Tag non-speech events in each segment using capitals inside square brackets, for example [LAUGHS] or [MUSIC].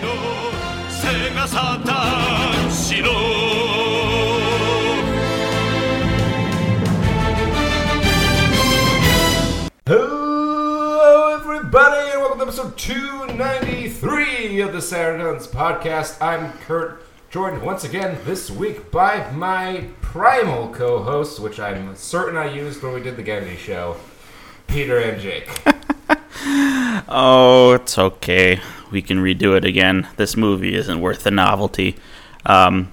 背がサタン白 everybody, and welcome to episode 293 of the Saturn Studs podcast. I'm Kurt, Jordan once again this week by my primal co hosts, which I'm certain I used when we did the Gandhi show, Peter and Jake. [LAUGHS] Oh, it's okay. We can redo it again. This movie isn't worth the novelty. Um,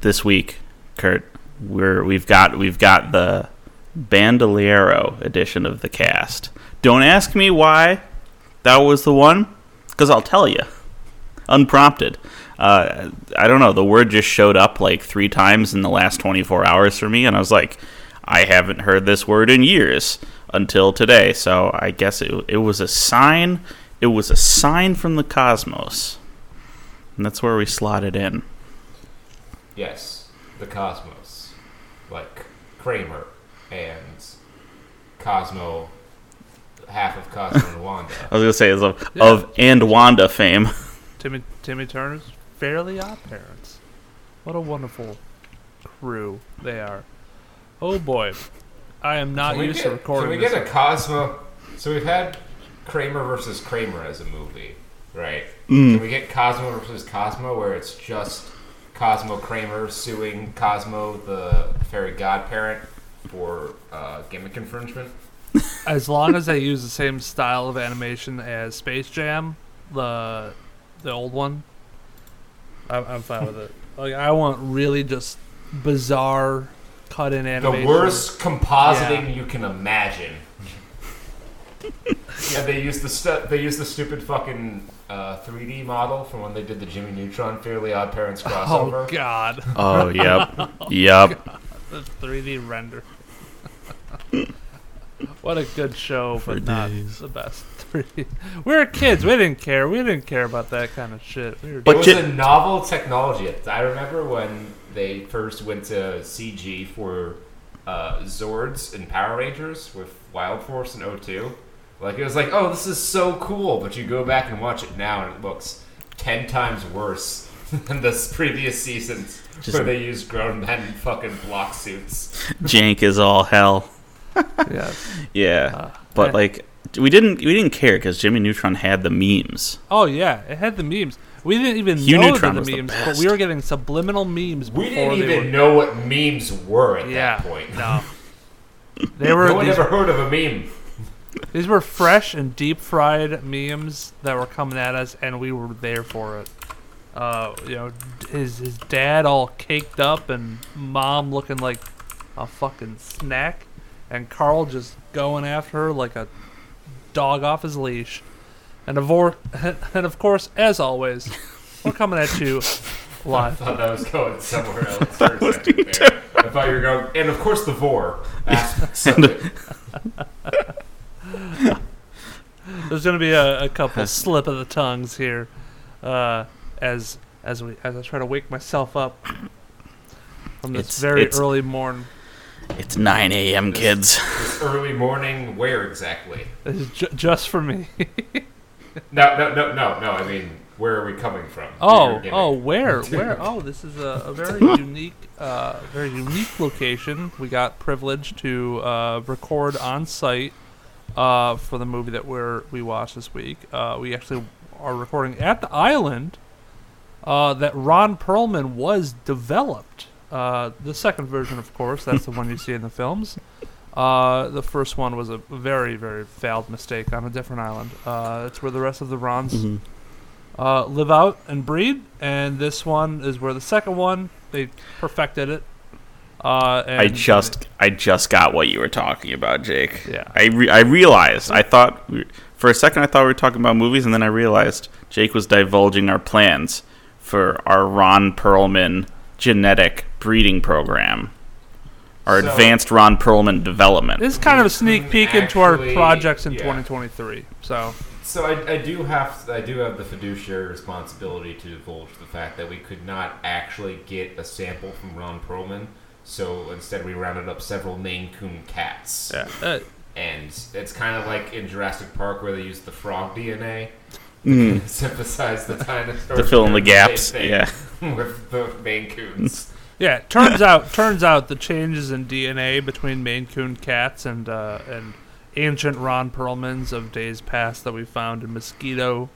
this week, Kurt, we're we've got we've got the Bandolero edition of the cast. Don't ask me why that was the one, because I'll tell you, unprompted. Uh, I don't know. The word just showed up like three times in the last 24 hours for me, and I was like, I haven't heard this word in years until today. So I guess it, it was a sign. It was a sign from the cosmos, and that's where we slotted in. Yes, the cosmos. Like Kramer and Cosmo, half of Cosmo and Wanda. [LAUGHS] I was gonna say is of, Yeah. of and Wanda fame. Timmy Timmy Turner's Fairly Odd Parents. What a wonderful crew they are. Oh boy, I am not Can we used get- to recording Can we this. get a Cosmo? So we've had Kramer versus Kramer as a movie, right? Mm. Can we get Cosmo versus Cosmo, where it's just Cosmo Kramer suing Cosmo, the fairy godparent, for uh, gimmick infringement? [LAUGHS] as long as they use the same style of animation as Space Jam, the the old one, I'm, I'm fine with it. Like I want really just bizarre cut in animation. The worst compositing Yeah. you can imagine. [LAUGHS] yeah, they used the stu- they used the stupid fucking uh, 3D model from when they did the Jimmy Neutron Fairly Odd Parents crossover. Oh crossover. God, Oh, [LAUGHS] yep, yep. the 3D render. what a good show, For but not days. the best. 3D. We were kids. We didn't care. We didn't care about that kind of shit. We were it was ju- a novel technology. I remember when they first went to CG for uh, Zords and Power Rangers with Wild Force and O2. Like it was like, oh, this is so cool, but you go back and watch it now, and it looks ten times worse [LAUGHS] than the previous seasons Just- where they used grown men in fucking block suits. Jank is all hell. [LAUGHS] yes. Yeah, Uh, but eh. like we didn't we didn't care because Jimmy Neutron had the memes. Oh yeah, it had the memes. We didn't even Hugh know Neutron the was the memes, but we were getting subliminal memes before We didn't they even were. know what memes were at yeah, that point. no. [LAUGHS] They were No one these, ever heard of a meme. these were fresh and deep fried memes that were coming at us, and we were there for it. Uh, you know, his his dad all caked up, and mom looking like a fucking snack, and Carl just going after her like a dog off his leash. And of, or, [LAUGHS] and of course, as always, we're [LAUGHS] coming at you live. I thought that was going somewhere else. [LAUGHS] for a second there. I thought you were going, and of course the vor aspects of it. There's gonna be a, a couple slip of the tongues here, uh, as as we as I try to wake myself up from this It's- very it's- early morn. It's 9 a.m. kids. This early morning, where exactly? This is ju- just for me. [LAUGHS] No, no, no, no, no. I mean, where are we coming from? Oh, oh, where, [LAUGHS] where? Oh, this is a, a very unique, uh, very unique location. We got privileged to uh, record on site uh, for the movie that we're we watched this week. Uh, we actually are recording at the island uh, that Ron Perlman was developed. Uh, the second version, of course, that's the one you see in the films. Uh, the first one was a very, very failed mistake on a different island. Uh, it's where the rest of the Rons Mhm. uh, live out and breed, and this one is where the second one they perfected it. Uh, and I just I just got what you were talking about, Jake. Yeah. I re- I realized I thought we, for a second I thought we were talking about movies, and then I realized Jake was divulging our plans for our Ron Perlman genetic breeding program, our So- advanced Ron Perlman development. this is kind of a sneak peek into our projects in yeah. 2023. So So I, I do have I do have the fiduciary responsibility to divulge the fact that we could not actually get a sample from Ron Perlman. So instead, we rounded up several Maine Coon cats. yeah, uh, And it's kind of like in Jurassic Park where they used the frog DNA. [LAUGHS] to emphasize the dinosaurs. to fill in the gaps. Yeah. [LAUGHS] with the Maine Coons. Yeah, it turns [LAUGHS] out turns out the changes in DNA between Maine Coon cats and uh, and ancient Ron Perlmans of days past that we found in mosquito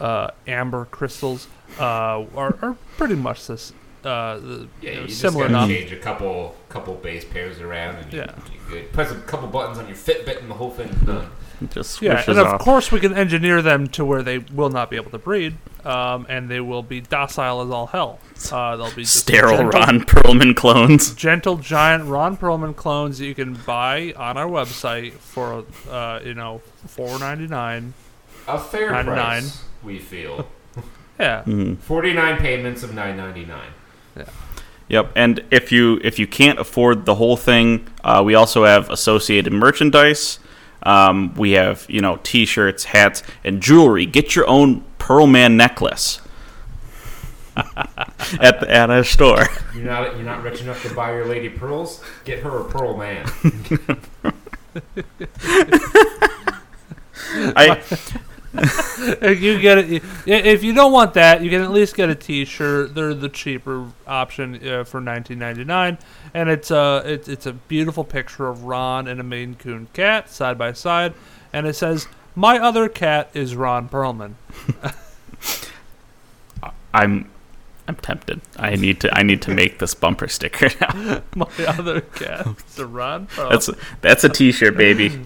uh, amber crystals uh, are, are pretty much this uh, the- Yeah, you know, you just similar gotta enough. change a couple couple base pairs around and you, Yeah. you're good. Press a couple buttons on your Fitbit and the whole thing's done. Just Yeah, and of off. course we can engineer them to where they will not be able to breed, um, and they will be docile as all hell. Uh, they'll be just Sterile gentle, Ron Perlman clones. gentle giant Ron Perlman clones that you can buy on our website for uh, you know four ninety nine. A fair 99. price, we feel. [LAUGHS] Yeah, Mhm. Forty nine payments of nine ninety nine. Yeah. Yep, and if you if you can't afford the whole thing, uh, we also have associated merchandise. Um, we have you know T-shirts, hats, and jewelry. Get your own Pearl Man necklace [LAUGHS] at the, at our store. You're not you're not rich enough to buy your lady pearls? Get her a pearl man. [LAUGHS] I [LAUGHS] you get it. If you don't want that, you can at least get a T-shirt. They're the cheaper option uh, for nineteen ninety nine, and it's a it's it's a beautiful picture of Ron and a Maine Coon cat side by side, and it says, "My other cat is Ron Perlman." [LAUGHS] I'm I'm tempted. I need to I need to make this bumper sticker now. [LAUGHS] My other cat is Ron Perlman. That's that's a T-shirt, baby.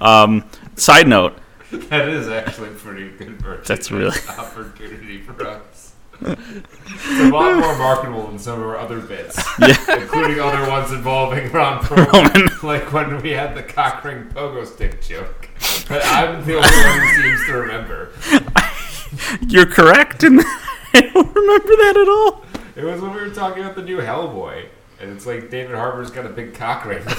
Um, side note. [LAUGHS] that is actually pretty good merchandise That's really- opportunity for us. It's a lot more marketable than some of our other bits, [LAUGHS] including other ones involving Ron [LAUGHS] Perlman, like when we had the cock ring pogo stick joke. But I'm the only one who seems to remember. You're correct, and I don't remember that at all. It was when we were talking about the new Hellboy, it's like David Harbour's got a big cock ring. [LAUGHS]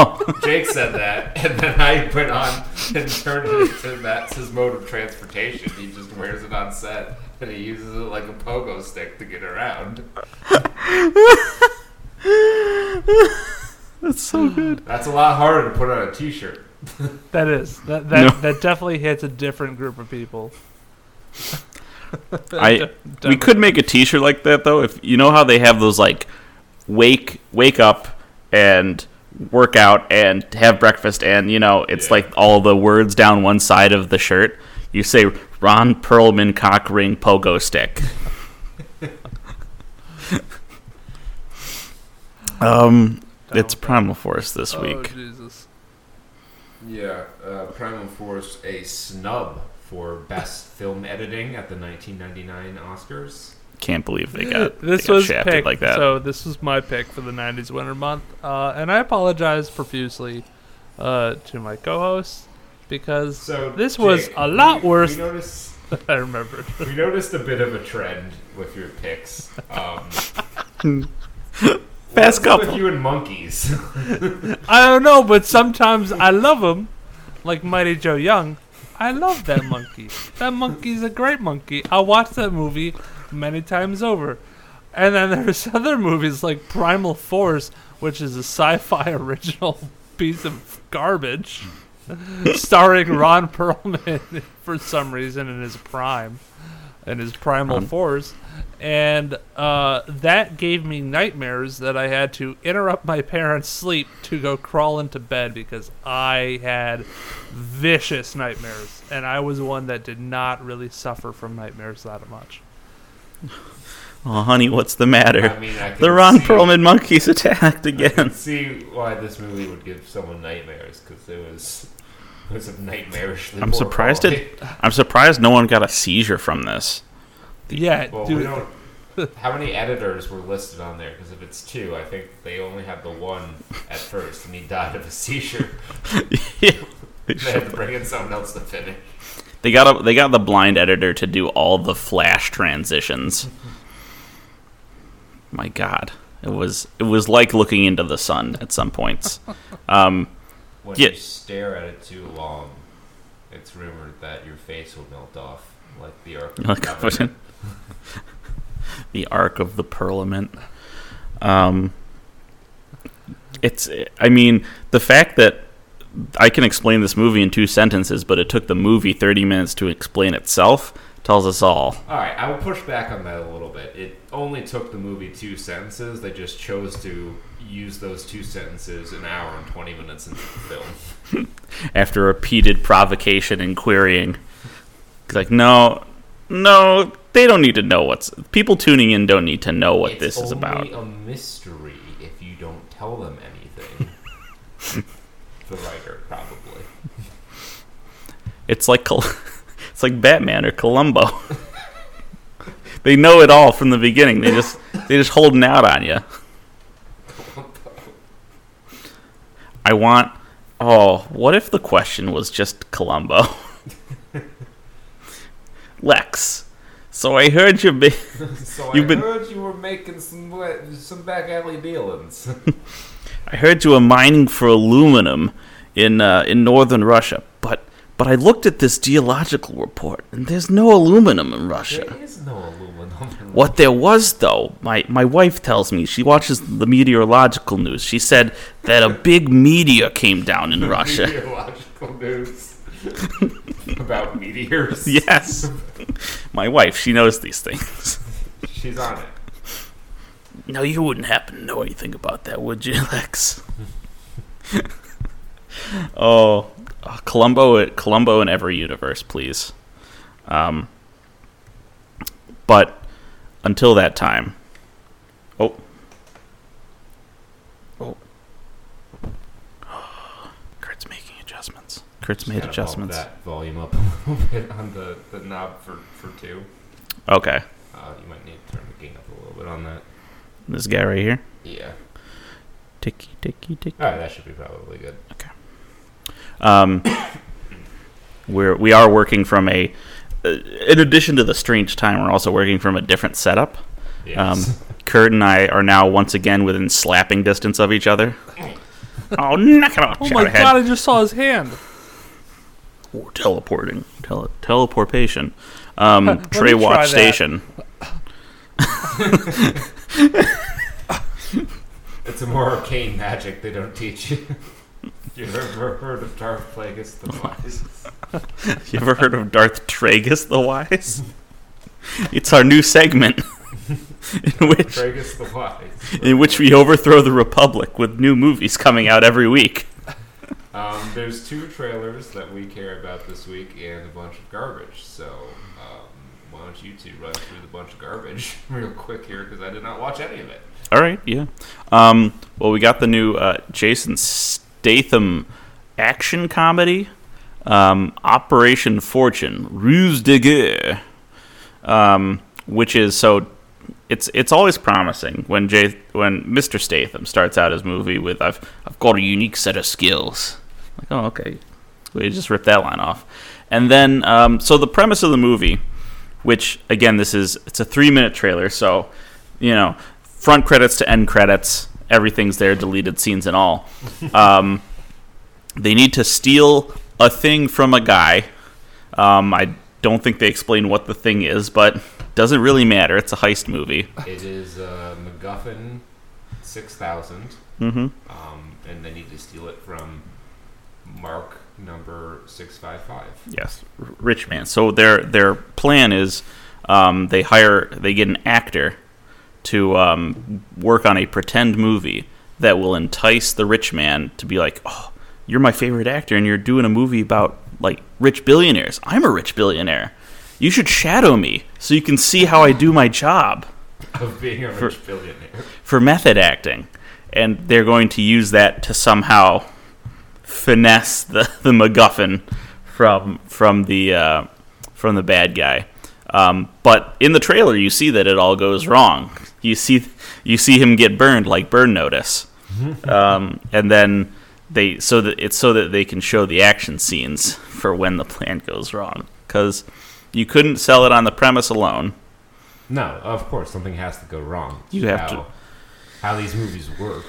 Oh, Jake said that, and then I went on and turned it into that's his mode of transportation. He just wears it on set, and he uses it like a pogo stick to get around. [LAUGHS] that's so good. That's a lot harder to put on a T-shirt. [LAUGHS] That is that that, No. that definitely hits a different group of people. I we could make a T-shirt like that though. If you know how they have those like wake wake up and work out and have breakfast and you know it's Yeah. like all the words down one side of the shirt. You say Ron Perlman cock ring pogo stick. [LAUGHS] um, it's Primal Force this Oh week. Jesus! Yeah, uh, Primal Force a snub for best film editing at the 1999 Oscars. Can't believe they got this they got was shafted picked, like that. So this was my pick for the '90s Winter Month, uh, and I apologize profusely uh, to my co-host because So this was a lot we, worse. We [LAUGHS] noticed I remember. we noticed a bit of a trend with your picks. Um, [LAUGHS] Fast what's couple. with you and monkeys. [LAUGHS] I don't know, but sometimes I love them, like Mighty Joe Young. I love that monkey. that monkey's a great monkey. I watched that movie many times over. And then [LAUGHS] there's other movies like Primal Force, which is a sci-fi [LAUGHS] original piece of garbage, [LAUGHS] starring Ron Perlman for some reason in his prime, in his Primal Ron- Force, and uh, that gave me nightmares that I had to interrupt my parents' sleep to go crawl into bed because I had vicious nightmares, and I was one that did not really suffer from nightmares that much. [LAUGHS] oh, honey, what's the matter? I mean, I the can Ron see- Perlman monkeys attacked I can again. see why this movie would give someone nightmares because it was it was a nightmarish. I'm surprised quality. it. [LAUGHS] I'm surprised no one got a seizure from this. Yeah, Well, we dude. don't. [LAUGHS] How many editors were listed on there? Because if it's two, I think they only had the one at first, and he died of a seizure. they They had to bring in someone else to finish. They got a, they got the blind editor to do all the flash transitions. My God, it was it was like looking into the sun at some points. [LAUGHS] Um, When Yeah. you stare at it too long, it's rumored that your face will melt off, like the Ark of the like [LAUGHS] Covenant. [LAUGHS] the arc of the Parliament. Um, it's I mean the fact that I can explain this movie in two sentences, but it took the movie 30 minutes to explain itself. Tells us all. All right, I will push back on that a little bit. It only took the movie two sentences. They just chose to use those two sentences an hour and 20 minutes into the film. [LAUGHS] After repeated provocation and querying, like, no, no, they don't need to know what's. People tuning in don't need to know what it's this is about. a mystery if you don't tell them anything. [LAUGHS] the writer, probably. It's like Col- [LAUGHS] it's like Batman or Columbo. [LAUGHS] they know it all from the beginning. They just they just holding out on you. I want. Oh, what if the question was just Columbo? [LAUGHS] Lex. So I heard you be. So You've I been- heard you were making some some back alley dealings. I heard you were mining for aluminum in uh, in northern Russia, but but I looked at this geological report, and there's no aluminum in Russia. there is no aluminum. in What there was, though, my, my wife tells me, she watches the meteorological news. She said that a big meteor came down in [LAUGHS] Russia. Meteorological news [LAUGHS] about meteors. yes. [LAUGHS] My wife, she knows these things. She's on it. No, you wouldn't happen to know anything about that, would you, [LAUGHS] Lex? [LAUGHS] oh, uh, Columbo, Columbo in every universe, please. Um, but until that time, oh, oh, [GASPS] Kurt's making adjustments. Kurt's made Gotta bump adjustments. That volume up [LAUGHS] a little bit on the, the knob for, for two. Okay, Uh, you might need to turn the gain up a little bit on that. This guy right here. Yeah. Ticky, ticky, ticky. All right, that should be probably good. Okay. Um, [COUGHS] we're we are working from a. Uh, in addition to the strange time, we're also working from a different setup. Um, Yes. Kurt and I are now once again within slapping distance of each other. [LAUGHS] oh, knock it off! Oh my god! I just saw his hand. Oh, teleporting, Tele- teleportation. Um, [LAUGHS] Trae Watch. Station. [LAUGHS] [LAUGHS] it's a more arcane magic they don't teach you. [LAUGHS] you ever heard of Darth Plagueis the Wise? [LAUGHS] You ever heard of Darth Tragus the Wise? It's our new segment in which Plagueis the Wise. in which we overthrow the Republic with new movies coming out every week. Um, there's two trailers that we care about this week and a bunch of garbage. So um, why don't you two run through the bunch of garbage [LAUGHS] real quick here because I did not watch any of it. All right, yeah. Um, well, we got the new uh, Jason Statham action comedy, um, Operation Fortune, Ruse de Guerre, um, which is so. It's it's always promising when Jay when Mr. Statham starts out his movie with I've I've got a unique set of skills. Like oh okay, we just ripped that line off, and then um, so the premise of the movie, which again this is it's a three minute trailer, so you know front credits to end credits, everything's there, deleted scenes and all. [LAUGHS] Um, they need to steal a thing from a guy. Um, I don't think they explain what the thing is, but doesn't really matter. It's a heist movie. It is uh, MacGuffin 6000, hmm um, and they need to steal it from Mark number 655. Yes, rich man. So their their plan is um, they hire they get an actor to um, work on a pretend movie that will entice the rich man to be like, oh, you're my favorite actor, and you're doing a movie about like rich billionaires. I'm a rich billionaire. You should shadow me so you can see how I do my job [LAUGHS] Of being a rich billionaire. for method acting, and they're going to use that to somehow finesse the, [LAUGHS] the MacGuffin from from the uh, from the bad guy. Um, but in the trailer, you see that it all goes wrong. You see you see him get burned like burn notice, [LAUGHS] um, and then they so that it's so that they can show the action scenes [LAUGHS] for when the plan goes wrong because you couldn't sell it on the premise alone. No, of course, something has to go wrong. You have how, to- How these movies work.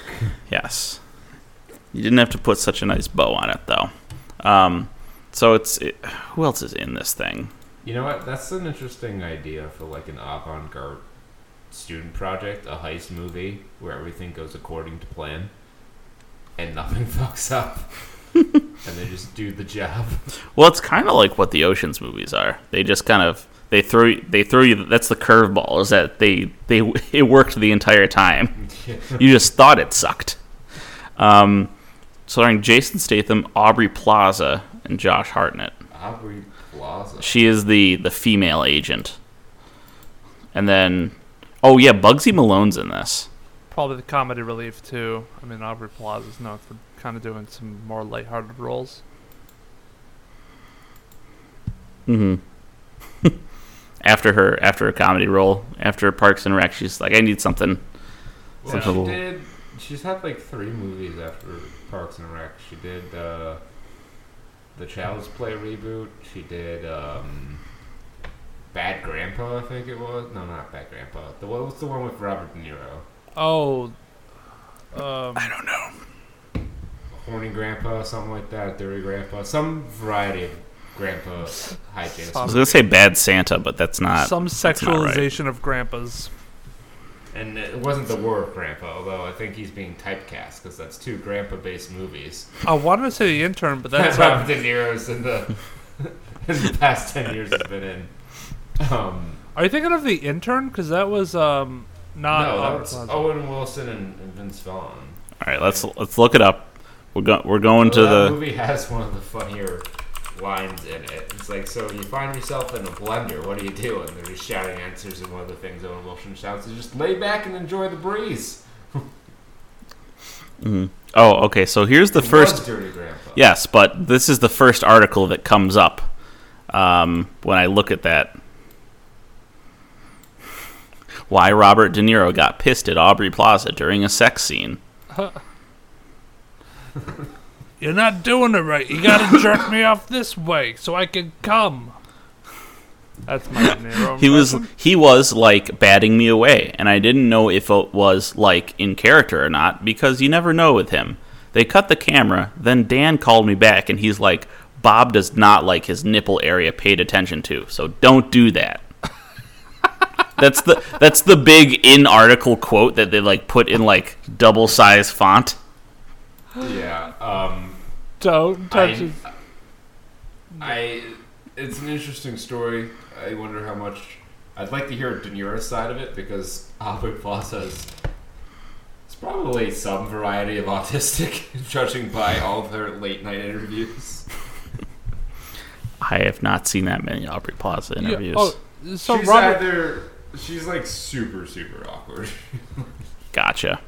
Yes. You didn't have to put such a nice bow on it, though. Um, so it's it, who else is in this thing? You know what? That's an interesting idea for like an avant-garde student project, a heist movie where everything goes according to plan and nothing [LAUGHS] fucks up. and they just do the job. Well, it's kind of like what the Ocean's movies are. They just kind of they throw you- they throw you. That's the curveball is that they they [LAUGHS] it worked the entire time. [LAUGHS] You just thought it sucked. Um, starring Jason Statham, Aubrey Plaza, and Josh Hartnett. Aubrey Plaza. She is the the female agent. And then, oh yeah, Bugzy Malone's in this. Probably the comedy relief too. I mean, Aubrey Plaza's known for kind of doing some more lighthearted roles. hmm [LAUGHS] after her after a comedy role, after Parks and Rec, she's like, I need something. Well, Such a she little- did. She's had like three movies after Parks and Rec. She did uh, the Child's Play reboot. She did um, Bad Grandpa, I think it was. No, not Bad Grandpa. The what was the one with Robert De Niro? Oh, um, I don't know. Horny Grandpa, something like that. Dirty Grandpa, some variety of Grandpa hijinks. I was gonna say Bad Santa, but that's not. some not right. sexualization of grandpas. And it wasn't the War of Grandpa, although I think he's being typecast because that's two Grandpa-based movies. I wanted to say the intern, but that's [LAUGHS] Robert not. De Niro's in the [LAUGHS] in the past ten years has been in. Um, Are you thinking of the intern? Because that was um not. no, Aubrey that's Plaza. Owen Wilson and, and Vince Vaughn. All right, let's let's look it up. We're go, we're going to Well, that the. movie has one of the funnier lines in it. It's like, so you find yourself in a blender. What do you do? And they're just shouting answers, and one of the things Owen Wilson shouts is just lay back and enjoy the breeze. Mhm. Oh, okay. So here's the He first. Dirty Grandpa. Yes, but this is the first article that comes up um, when I look at that. Why Robert De Niro got pissed at Aubrey Plaza during a sex scene. [LAUGHS] You're not doing it right. You gotta [LAUGHS] jerk me off this way so I can come. That's my [LAUGHS] De Niro He was he was like batting me away, and I didn't know if it was like in character or not because you never know with him. They cut the camera, then Dan called me back, and he's like, "Bob does not like his nipple area paid attention to, so don't do that." [LAUGHS] that's the that's the big in article quote that they like put in like double size font. Yeah. Um, Don't touch I, his. I, it's an interesting story. I wonder how much. I'd like to hear De Niro's side of it because Aubrey Plaza is. It's probably some variety of autistic, [LAUGHS] judging by all of her late night interviews. I have not seen that many Aubrey Plaza Yeah, interviews. oh, so she's Robert. either she's like super super awkward. [LAUGHS] Gotcha.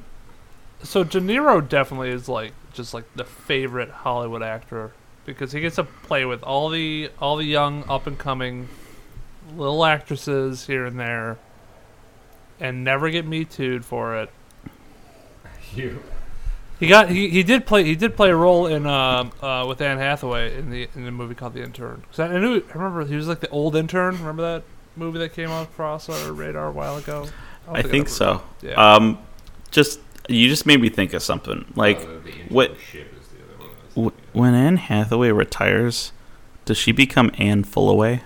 So De Niro definitely is like just like the favorite Hollywood actor because he gets to play with all the all the young up and coming little actresses here and there, and never get me too'd for it. [LAUGHS] you. He got he, he did play he did play a role in um uh with Anne Hathaway in the in the movie called The Intern. 'Cause I, I knew I remember he was like the old intern. Remember that movie that came across our radar a while ago? don't I think ever- so. Yeah. Um, just you just made me think of something. Like Uh, what- internship is the other one. I was w- when Anne Hathaway retires, does she become Anne Fullaway?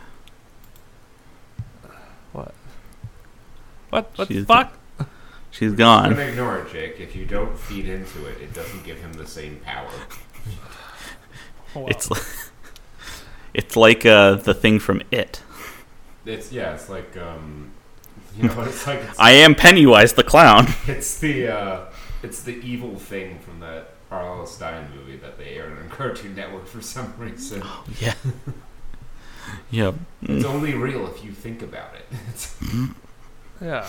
what? What? What the She's fuck? She's I'm gone. gonna ignore it, Jake. If you don't feed into it, it doesn't give him the same power. Well, It's li- [LAUGHS] it's like uh, the thing from It. It's yeah, it's like um, you know, [LAUGHS] it's like it's, I am Pennywise the clown. [LAUGHS] it's the uh, it's the evil thing from that R.L. Stine movie that they aired on [LAUGHS] Cartoon Network for some reason. [GASPS] yeah. yeah. It's only real if you think about it. Yeah.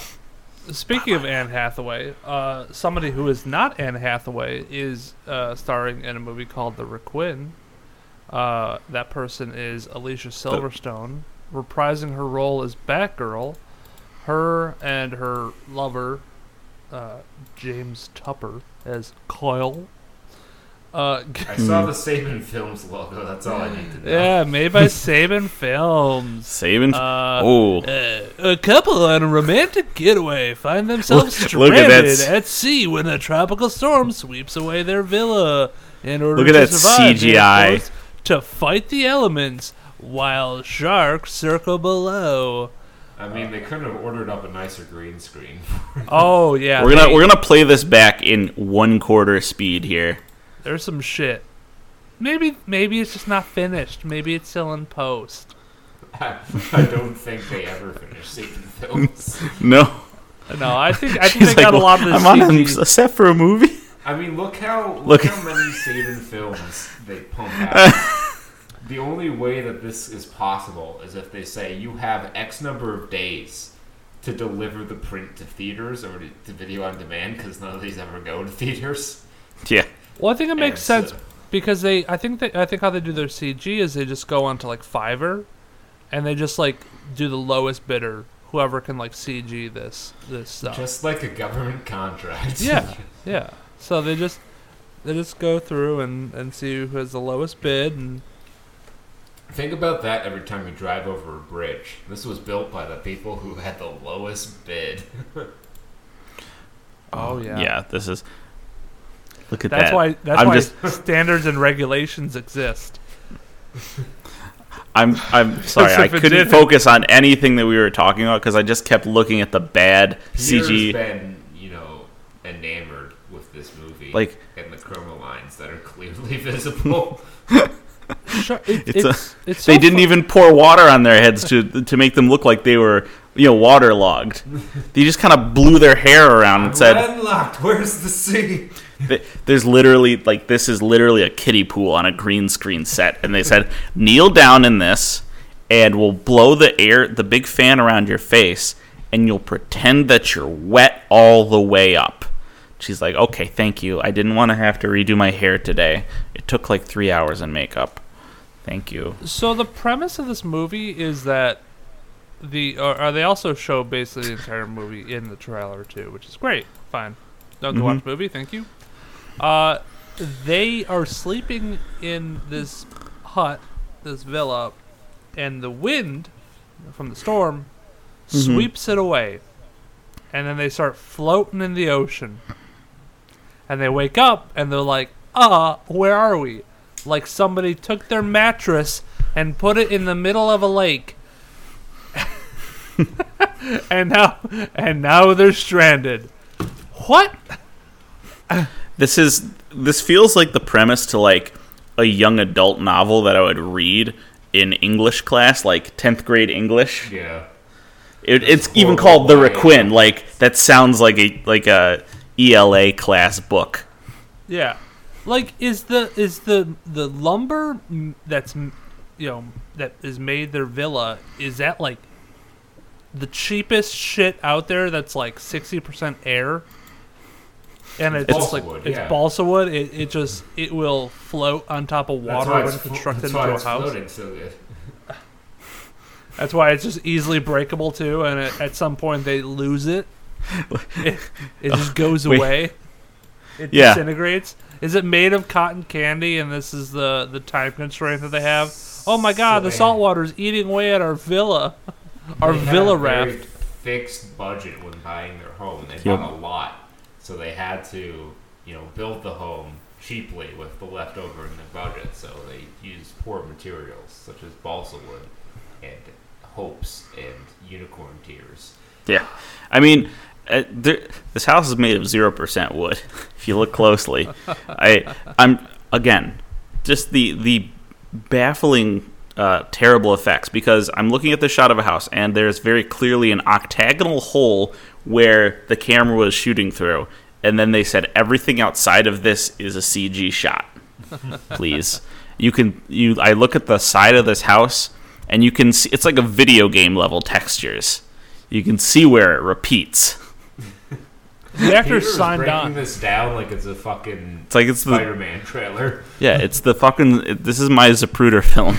Speaking of Anne Hathaway, uh, somebody who is not Anne Hathaway is uh, starring in a movie called The Requin. Uh, that person is Alicia Silverstone, reprising her role as Batgirl. Her and her lover, uh, James Tupper, as Coil. Uh, I saw the [LAUGHS] Saban Films logo. That's all I need to know. yeah, made by Saban Films. Saving. Uh, oh. Uh, a couple on a romantic getaway find themselves Look- look at stranded that at sea when a tropical storm sweeps away their villa. In order Look at to that survive, they are CGI. to fight the elements while sharks circle below. I mean, they couldn't have ordered up a nicer green screen. [LAUGHS] Oh yeah, we're gonna they- we're gonna play this back in one quarter speed here. there's some shit. maybe maybe it's just not finished. Maybe it's still in post. [LAUGHS] I, I don't think they ever finish Satan films. [LAUGHS] No. No, I think I think He's they got like, a lot of the I'm on CG. a set for a movie. I mean, look how look, Look- how many Saban films they pump out. The only way that this is possible is if they say you have X number of days to deliver the print to theaters or to, to video on demand because none of these ever go to [LAUGHS] theaters. Yeah. Well, I think it makes And sense so- because they I think that I think how they do their CG is they just go onto like Fiverr and they just like do the lowest bidder, whoever can like CG this this stuff. Just like a government [LAUGHS] contract. yeah, [LAUGHS] yeah. So they just they just go through and and see who has the lowest bid and Think about that every time you drive over a bridge. This was built by the people who had the lowest bid. [LAUGHS] oh yeah. Yeah. This is. Look at That's that. why that's I'm why just- [LAUGHS] standards and regulations exist. I'm I'm [LAUGHS] sorry. I couldn't didn't- focus on anything that we were talking about because I just kept looking at the bad Peter's CG. been, you know, enamored with this movie. Like- and the chroma lines that are clearly visible. Sure, it, It's a- it's it's [LAUGHS] They didn't fu- even pour water on their heads to to make them look like they were you know waterlogged. They just kind of blew their hair around and said, landlocked. Where's the sea? [LAUGHS] There's literally like this is literally a kiddie pool on a green screen set, and they said kneel down in this, and we'll blow the air, the big fan around your face, and you'll pretend that you're wet all the way up. She's like, okay, thank you. I didn't want to have to redo my hair today. It took like three hours in makeup. Thank you. So the premise of this movie is that the or, or they also show basically the entire movie in the trailer too, which is great. Fine, don't go watch the movie. Thank you. Uh, they are sleeping in this hut, this villa, and the wind from the storm sweeps it away, and then they start floating in the ocean. And they wake up and they're like, "Ah, where are we?" Like somebody took their mattress and put it in the middle of a lake. [LAUGHS] and now and now they're stranded. What? This is this feels like the premise to like a young adult novel that I would read in English class, like tenth grade English. Yeah. It, it's even called The YA. Requin. Like that sounds like a like a ELA class book. Yeah. Like is the is the the lumber that's you know that is made their villa is that like the cheapest shit out there that's like 60% air and it's, It's like balsa wood, it's yeah. balsa wood it, it just it will float on top of water when it's, it's flo- constructed into a house floating so good. That's why it's just easily breakable too, and at, at some point they lose it. [LAUGHS] it, it just goes away. It Yeah. disintegrates. Is it made of cotton candy? And this is the the time constraint that they have. Oh my God! So the salt water is eating away at our villa, our They had villa a very raft. Fixed budget when buying their home. They Yep. bought a lot, so they had to, you know, build the home cheaply with the leftover in the budget. So they used poor materials such as balsa wood and hopes and unicorn tears. Yeah, I mean, uh, this house is made of zero percent wood. [LAUGHS] If you look closely, I I'm again just the the baffling. Uh, terrible effects because I'm looking at the shot of a house and there's very clearly an octagonal hole where the camera was shooting through, and then they said everything outside of this is a CG shot. [LAUGHS] Please, you can you. I look at the side of this house and you can see it's like a video game level textures. You can see where it repeats. The actors Peter is signed breaking on. this down like it's a fucking It's like it's the Spider-Man trailer. yeah, it's the fucking. It, this is my Zapruder film.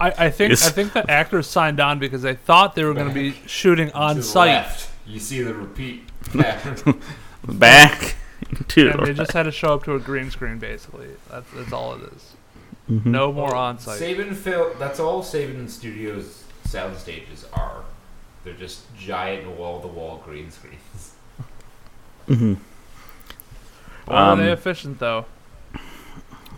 I, I think It's- I think the actors signed on because they thought they were going to be shooting to on the site, left, you see the repeat pattern. [LAUGHS] Back to and they the just had to show up to a green screen. Basically, that's that's all it is. Mhm. No more on site. Saban Phil. That's all Saban Studios sound stages are. They're just giant wall-to-wall green screens. Mhm. Boy, are they Um, efficient though?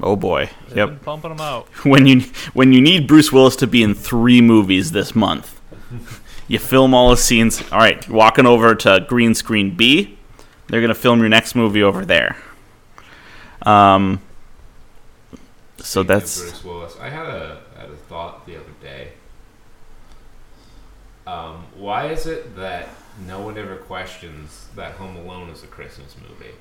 Oh boy. They've Yep. been pumping them out. [LAUGHS] When you when you need Bruce Willis to be in three movies this month, [LAUGHS] you film all the scenes. All right, you're walking over to green screen B. They're gonna film your next movie over there. Um, So Speaking that's Bruce Willis. I had a had a thought the other day. Um, why is it that no one ever questions that Home Alone is a Christmas movie?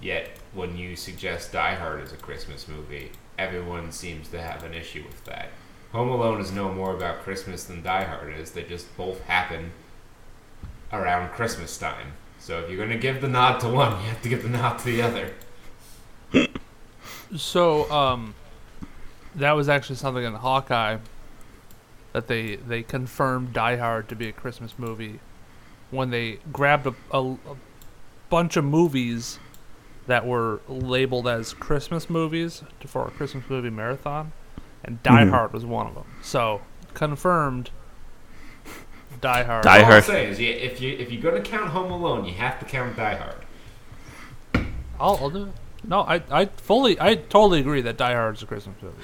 Yet when you suggest Die Hard is a Christmas movie, everyone seems to have an issue with that. Home Alone is no more about Christmas than Die Hard is. They just both happen around Christmas time. So if you're gonna give the nod to one, you have to give the nod to the other. [LAUGHS] So, um, that was actually something in Hawkeye that they they confirmed Die Hard to be a Christmas movie when they grabbed a, a, a bunch of movies that were labeled as Christmas movies for a Christmas movie marathon, and Die Mhm. Hard was one of them. So confirmed. Die Hard. Die All Hard. I'm saying is, you, if you if you're gonna count Home Alone, you have to count Die Hard. I'll, I'll do it. No, I I fully I totally agree that Die Hard is a Christmas movie.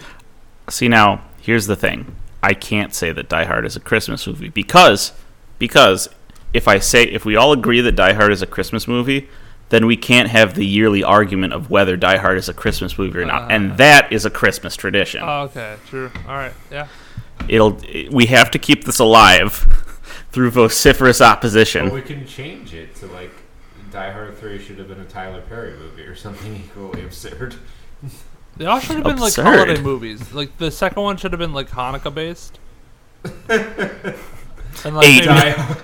See now, here's the thing. I can't say that Die Hard is a Christmas movie because because if I say if we all agree that Die Hard is a Christmas movie, then we can't have the yearly argument of whether Die Hard is a Christmas movie or not. Uh. and that is a Christmas tradition. Oh, okay, true. All right, yeah. It'll we have to keep this alive [LAUGHS] through vociferous opposition. But we can change it to like Die Hard Three should have been a Tyler Perry movie or something [LAUGHS] equally absurd. They all should have been like Absurd. holiday movies. Like the second one should have been like Hanukkah based. [LAUGHS] and like Eight. maybe- Die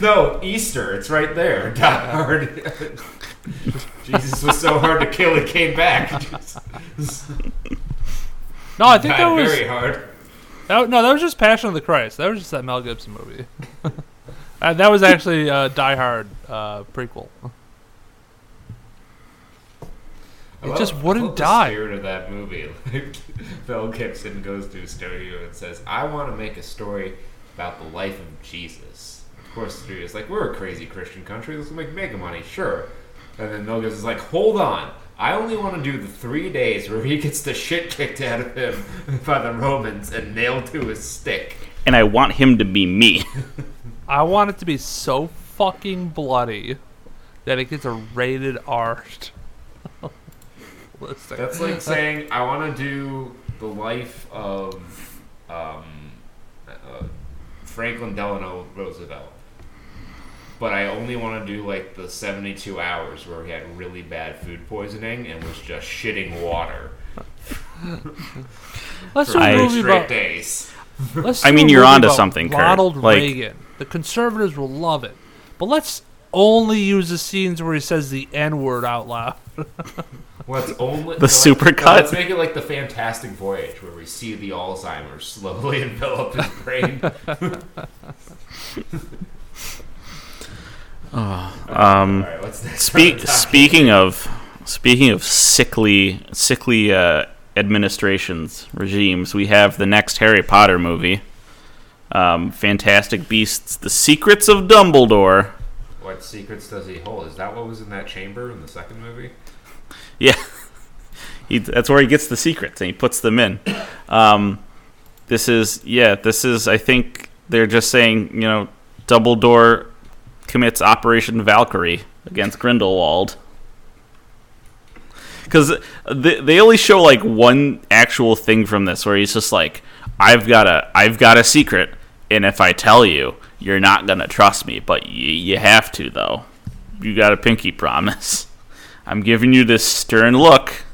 no, Easter. It's right there. [LAUGHS] Die Hard. [LAUGHS] Jesus was so hard to kill, he came back. [LAUGHS] no, I think Died that was very hard. that, no, that was just Passion of the Christ. That was just that Mel Gibson movie. uh, that was actually uh, Die Hard uh, prequel. It love- just wouldn't love the die. spirit of that movie. Like Mel Gibson goes to a studio and says, "I want to make a story about the life of Jesus." Of course, the studio's like, "We're a crazy Christian country. Let's make mega money, sure." And then Mel is like, "Hold on." I only want to do the three days where he gets the shit kicked out of him [LAUGHS] by the Romans and nailed to his stick. and I want him to be me. [LAUGHS] I want it to be so fucking bloody that it gets a rated R. [LAUGHS] listing. That's like saying I want to do the life of um, Franklin Delano Roosevelt, but I only want to do like the 72 hours where he had really bad food poisoning and was just shitting water [LAUGHS] Let's for do a I- three movie about. days. [LAUGHS] Let's I mean, you're movie onto something, Kurt. Ronald Like- Reagan. The conservatives will love it, but let's only use the scenes where he says the N word out loud. [LAUGHS] What's only The so supercut? no, Let's make it like the Fantastic Voyage, where we see the Alzheimer's slowly [LAUGHS] envelop his brain. [LAUGHS] Um, All right, what's? Speak, on the docket? speaking of speaking of sickly sickly uh, administrations regimes, we have the next Harry Potter movie, um, Fantastic Beasts: The Secrets of Dumbledore. What secrets does he hold? Is that what was in that chamber in the second movie? Yeah, [LAUGHS] he, that's where he gets the secrets and he puts them in. Um, this is yeah, this is I think they're just saying you know Dumbledore commits Operation Valkyrie against Grindelwald. Because they, they only show like one actual thing from this where he's just like, I've got a I've got a secret, and if I tell you, you're not gonna trust me, but y- you have to though. You got a pinky promise. I'm giving you this stern look.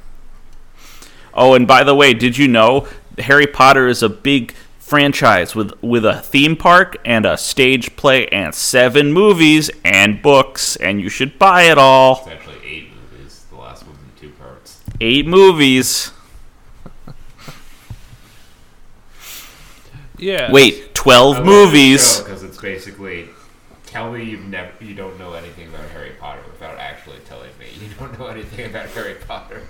Oh, and by the way, did you know Harry Potter is a big franchise with with a theme park and a stage play and seven movies and books, and you should buy it all. It's actually eight movies. The last one's in two parts. Eight movies. [LAUGHS] yeah. Wait, twelve movies. because it's basically tell me you've never you don't know anything about Harry Potter without actually telling me you don't know anything about Harry Potter.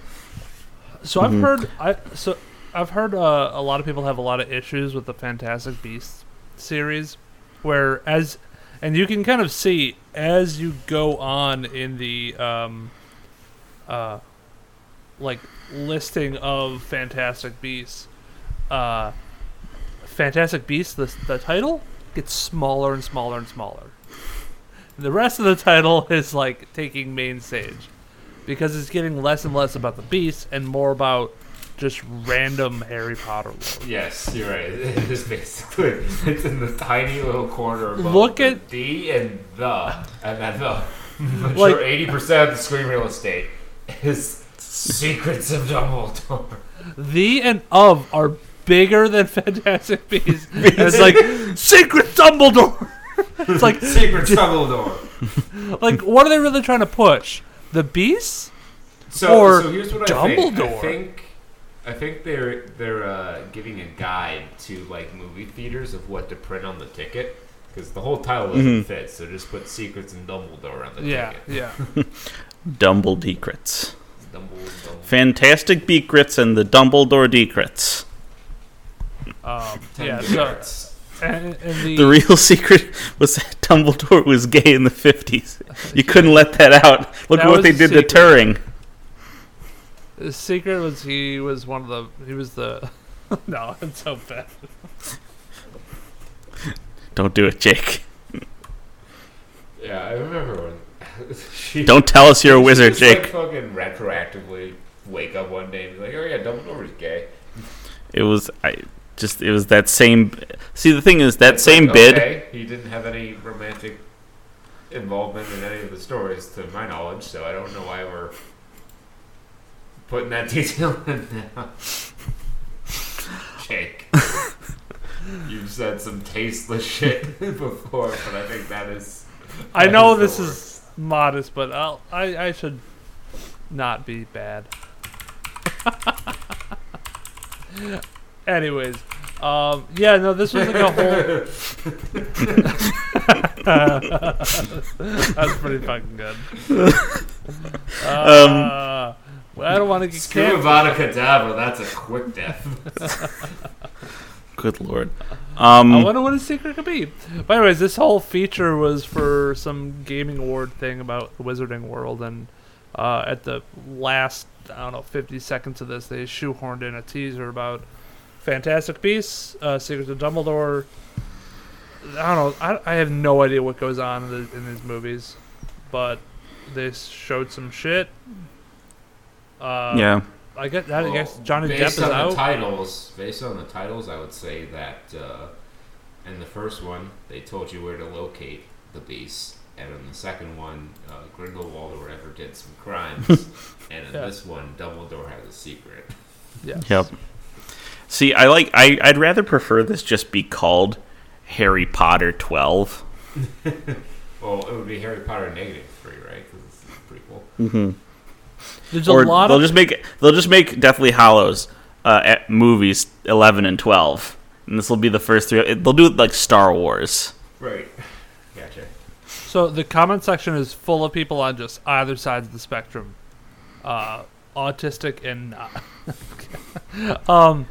So I've heard I so I've heard uh, a lot of people have a lot of issues with the Fantastic Beasts series, where as and you can kind of see as you go on in the um uh like listing of Fantastic Beasts, uh Fantastic Beasts the the title gets smaller and smaller and smaller. The rest of the title is like taking main stage because it's getting less and less about the beast and more about just random Harry Potter lore. Yes, you're right. [LAUGHS] It is basically it's in the tiny little corner above Look at- the and the and then the [LAUGHS] Like- eighty percent of the screen real estate is Secrets of Dumbledore. The and of are bigger than [LAUGHS] Fantastic Beasts. it's like Secret Dumbledore. [LAUGHS] it's like Secrets [LAUGHS] Dumbledore. like what are they really trying to push? The Beasts? So, Or so here's what I think. I Dumbledore. think I think they're they're uh, giving a guide to like movie theaters of what to print on the ticket because the whole title doesn't fit. So just put Secrets and Dumbledore on the Yeah, ticket. yeah. yeah. [LAUGHS] Dumble Decrets. Dumbledore. Fantastic Beakrits and the Dumbledore Decrets. Um, yeah, so carrots. And, and the, The real [LAUGHS] secret was that Dumbledore was gay in the 50s. You couldn't let that out. Look That what they the did to. Turing. the secret was he was one of the he was the [LAUGHS] no, it's so bad. Don't do it, Jake. Yeah, I remember when. [LAUGHS] she, Don't tell us you're a wizard, just, like, Jake. fucking retroactively wake up one day and be like, oh yeah, Dumbledore's gay. It was I just it was that same See the thing is that It's same like, bid okay, he didn't have any romantic involvement in any of the stories, to my knowledge. So I don't know why we're putting that [LAUGHS] detail in now. Jake, [LAUGHS] you've said some tasteless shit [LAUGHS] before, but I think that is. I know the this worst. is modest, but I'll, I I should not be bad. Anyways, um, yeah, no, this was like a whole. [LAUGHS] That's pretty fucking good. Uh, well, I don't want to get Screw canceled. Avada Kedavra, that's a quick death. Good lord. I Um wonder what his secret could be. But anyways, this whole feature was for some gaming award thing about the Wizarding World, and uh, at the last, I don't know, 50 seconds of this, they shoehorned in a teaser about Fantastic Beasts, uh, Secrets of Dumbledore. I don't know. I, I have no idea what goes on in, the, in these movies, but they showed some shit. Uh, yeah. I guess, I guess Well, Johnny Depp based is on out. the titles, based on the titles, I would say that uh, in the first one they told you where to locate the beast, and in the second one, uh, Grindelwald or whatever did some crimes, [LAUGHS] and in Yeah. this one, Dumbledore has a secret. Yes. Yep. See, I like I I'd rather prefer this just be called Harry Potter 12. [LAUGHS] Well, it would be Harry Potter negative three, right? Because it's a prequel. Mhm. There's a lot they'll of just make they'll just make Deathly Hallows uh, at movies 11 and 12. And this will be the first three. It, they'll do it like Star Wars. Right. [LAUGHS] Gotcha. So the comment section is full of people on just either sides of the spectrum, uh, autistic and not. [LAUGHS] um,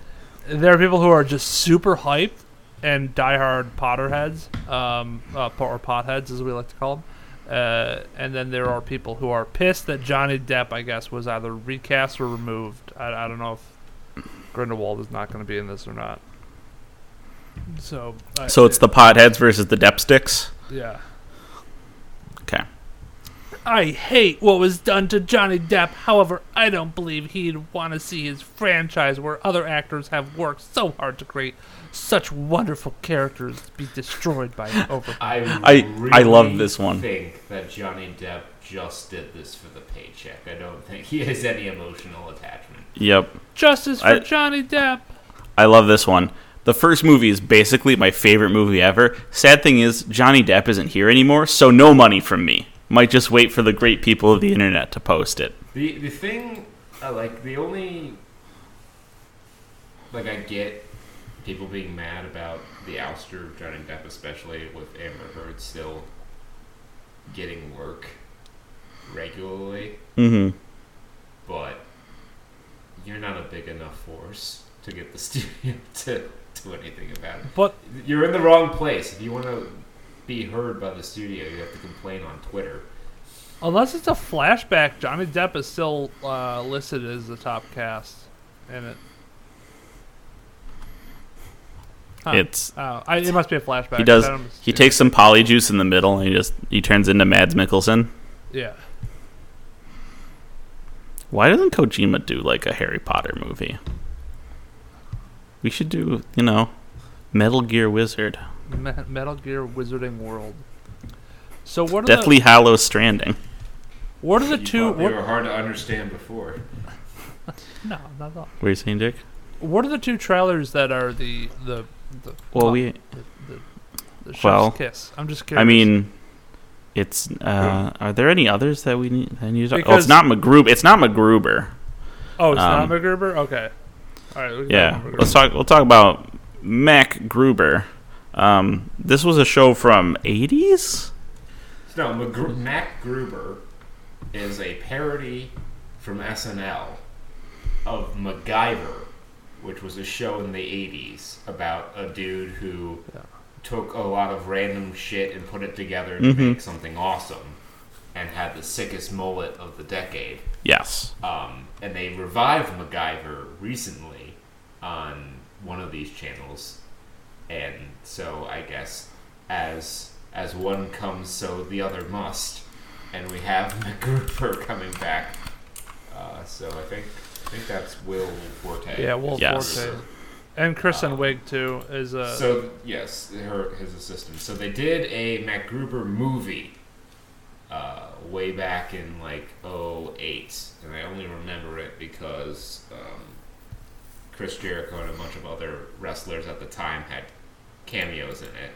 there are people who are just super hyped and diehard Potterheads, um, uh, or potheads as we like to call them. Uh, and then there are people who are pissed that Johnny Depp, I guess, was either recast or removed. I, I don't know if Grindelwald is not going to be in this or not. So, I- So it's the potheads versus the Deppsticks. yeah. Okay. I hate what was done to Johnny Depp. However, I don't believe he'd want to see his franchise where other actors have worked so hard to create such wonderful characters be destroyed by over. [LAUGHS] I I- I love this one. Think that Johnny Depp just did this for the paycheck. I don't think he has any emotional attachment. Yep. Justice for I- Johnny Depp. I love this one. The first movie is basically my favorite movie ever. Sad thing is, Johnny Depp isn't here anymore, so no money from me. Might just wait for the great people of the internet to post it. The the thing, uh, like the only, like I get people being mad about the ouster of Johnny Depp, especially with Amber Heard still getting work regularly, Mm-hmm. but you're not a big enough force to get the [LAUGHS] studio to do anything about it. But You're in the wrong place. If you want to be heard by the studio, you have to complain on Twitter. unless it's a flashback, Johnny Depp is still uh, listed as the top cast in it. Huh. It's Oh, I, it must be a flashback. he does he takes some polyjuice in the middle and he just he turns into Mads Mikkelsen. Yeah. Why doesn't Kojima do like a Harry Potter movie? We should do, you know, Metal Gear Wizard, Me- Metal Gear Wizarding World. So what are Deathly the Hallows Stranding. what are the You two thought they what, were hard to understand before. [LAUGHS] no not at all. What are you saying, Jake? What are the two trailers that are the the the Well, well, we, the, the, the Well, kiss? I'm just curious. I mean, it's. Uh, are there any others that we need? That I need to, oh, Because- it's not MacGruber. It's not MacGruber. oh, it's um, not MacGruber. Okay, all right. we can Yeah, let's talk. We'll talk about MacGruber. Um, this was a show from '80s. No, McGru- Mac Gruber is a parody from SNL of MacGyver, which was a show in the 80s about a dude who Yeah. took a lot of random shit and put it together to Mhm. make something awesome and had the sickest mullet of the decade. Yes. Um, and they revived MacGyver recently on one of these channels, and so I guess as as one comes, so the other must, and we have [LAUGHS] MacGruber coming back. Uh, so I think I think that's Will Forte. Yeah, Will Yes. Forte. And Kristen Um, Wiig too is uh So yes, her his assistant. So they did a MacGruber movie uh, way back in like 08, and I only remember it because um, Chris Jericho and a bunch of other wrestlers at the time had cameos in it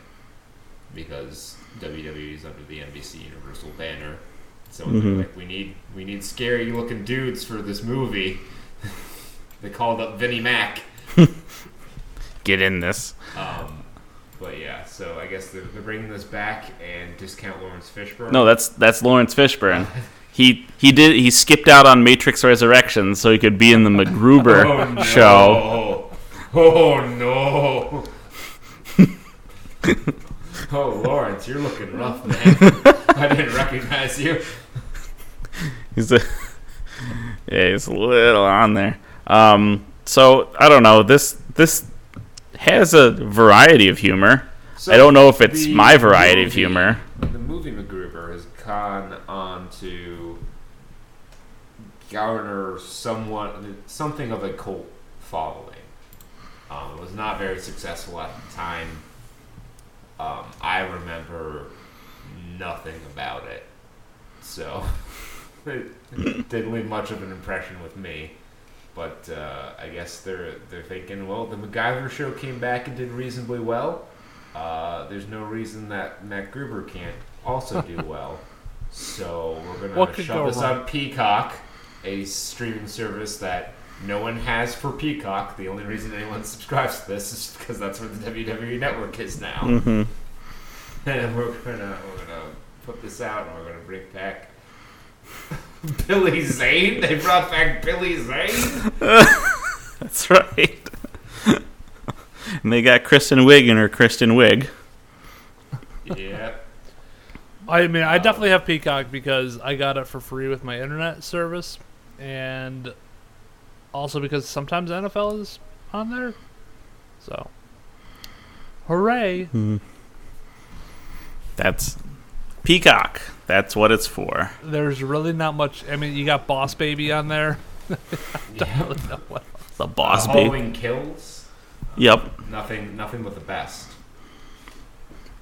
because WWE is under the NBC Universal banner. So Mhm. like, we need we need scary looking dudes for this movie. [LAUGHS] they called up Vinnie Mac. [LAUGHS] Get in this. Um, but yeah, so I guess they're, they're bringing this back and discount Laurence Fishburne. No, that's that's Laurence Fishburne. [LAUGHS] He he did he skipped out on Matrix Resurrections so he could be in the MacGruber oh, no. show. Oh no! Oh Laurence, you're looking rough, man. [LAUGHS] I didn't recognize you. He's a yeah, he's a little on there. Um, so I don't know. This this has a variety of humor. So I don't know if it's my variety of humor. The movie MacGruber has gone on to garner somewhat something of a cult following. Um, it was not very successful at the time. Um, I remember nothing about it, so [LAUGHS] it didn't leave much of an impression with me. But uh, I guess they're they're thinking, well, the MacGyver show came back and did reasonably well. Uh, there's no reason that MacGruber can't also do [LAUGHS] well. So we're gonna shove this on Peacock, a streaming service that no one has for Peacock. The only reason anyone subscribes to this is because that's where the WWE network is now. hmm [LAUGHS] And we're gonna we're gonna put this out and we're gonna bring back [LAUGHS] Billy Zane. They brought back Billy Zane. [LAUGHS] That's right. and they got Kristen Wiig in her Kristen Wiig. yeah. I mean, I definitely have Peacock because I got it for free with my internet service, and also because sometimes NFL is on there. So, hooray! That's Peacock. That's what it's for. There's really not much. I mean, you got Boss Baby on there. [LAUGHS] yeah. Really not what- The boss uh, baby. Halloween Kills. Yep. Nothing. Nothing but the best.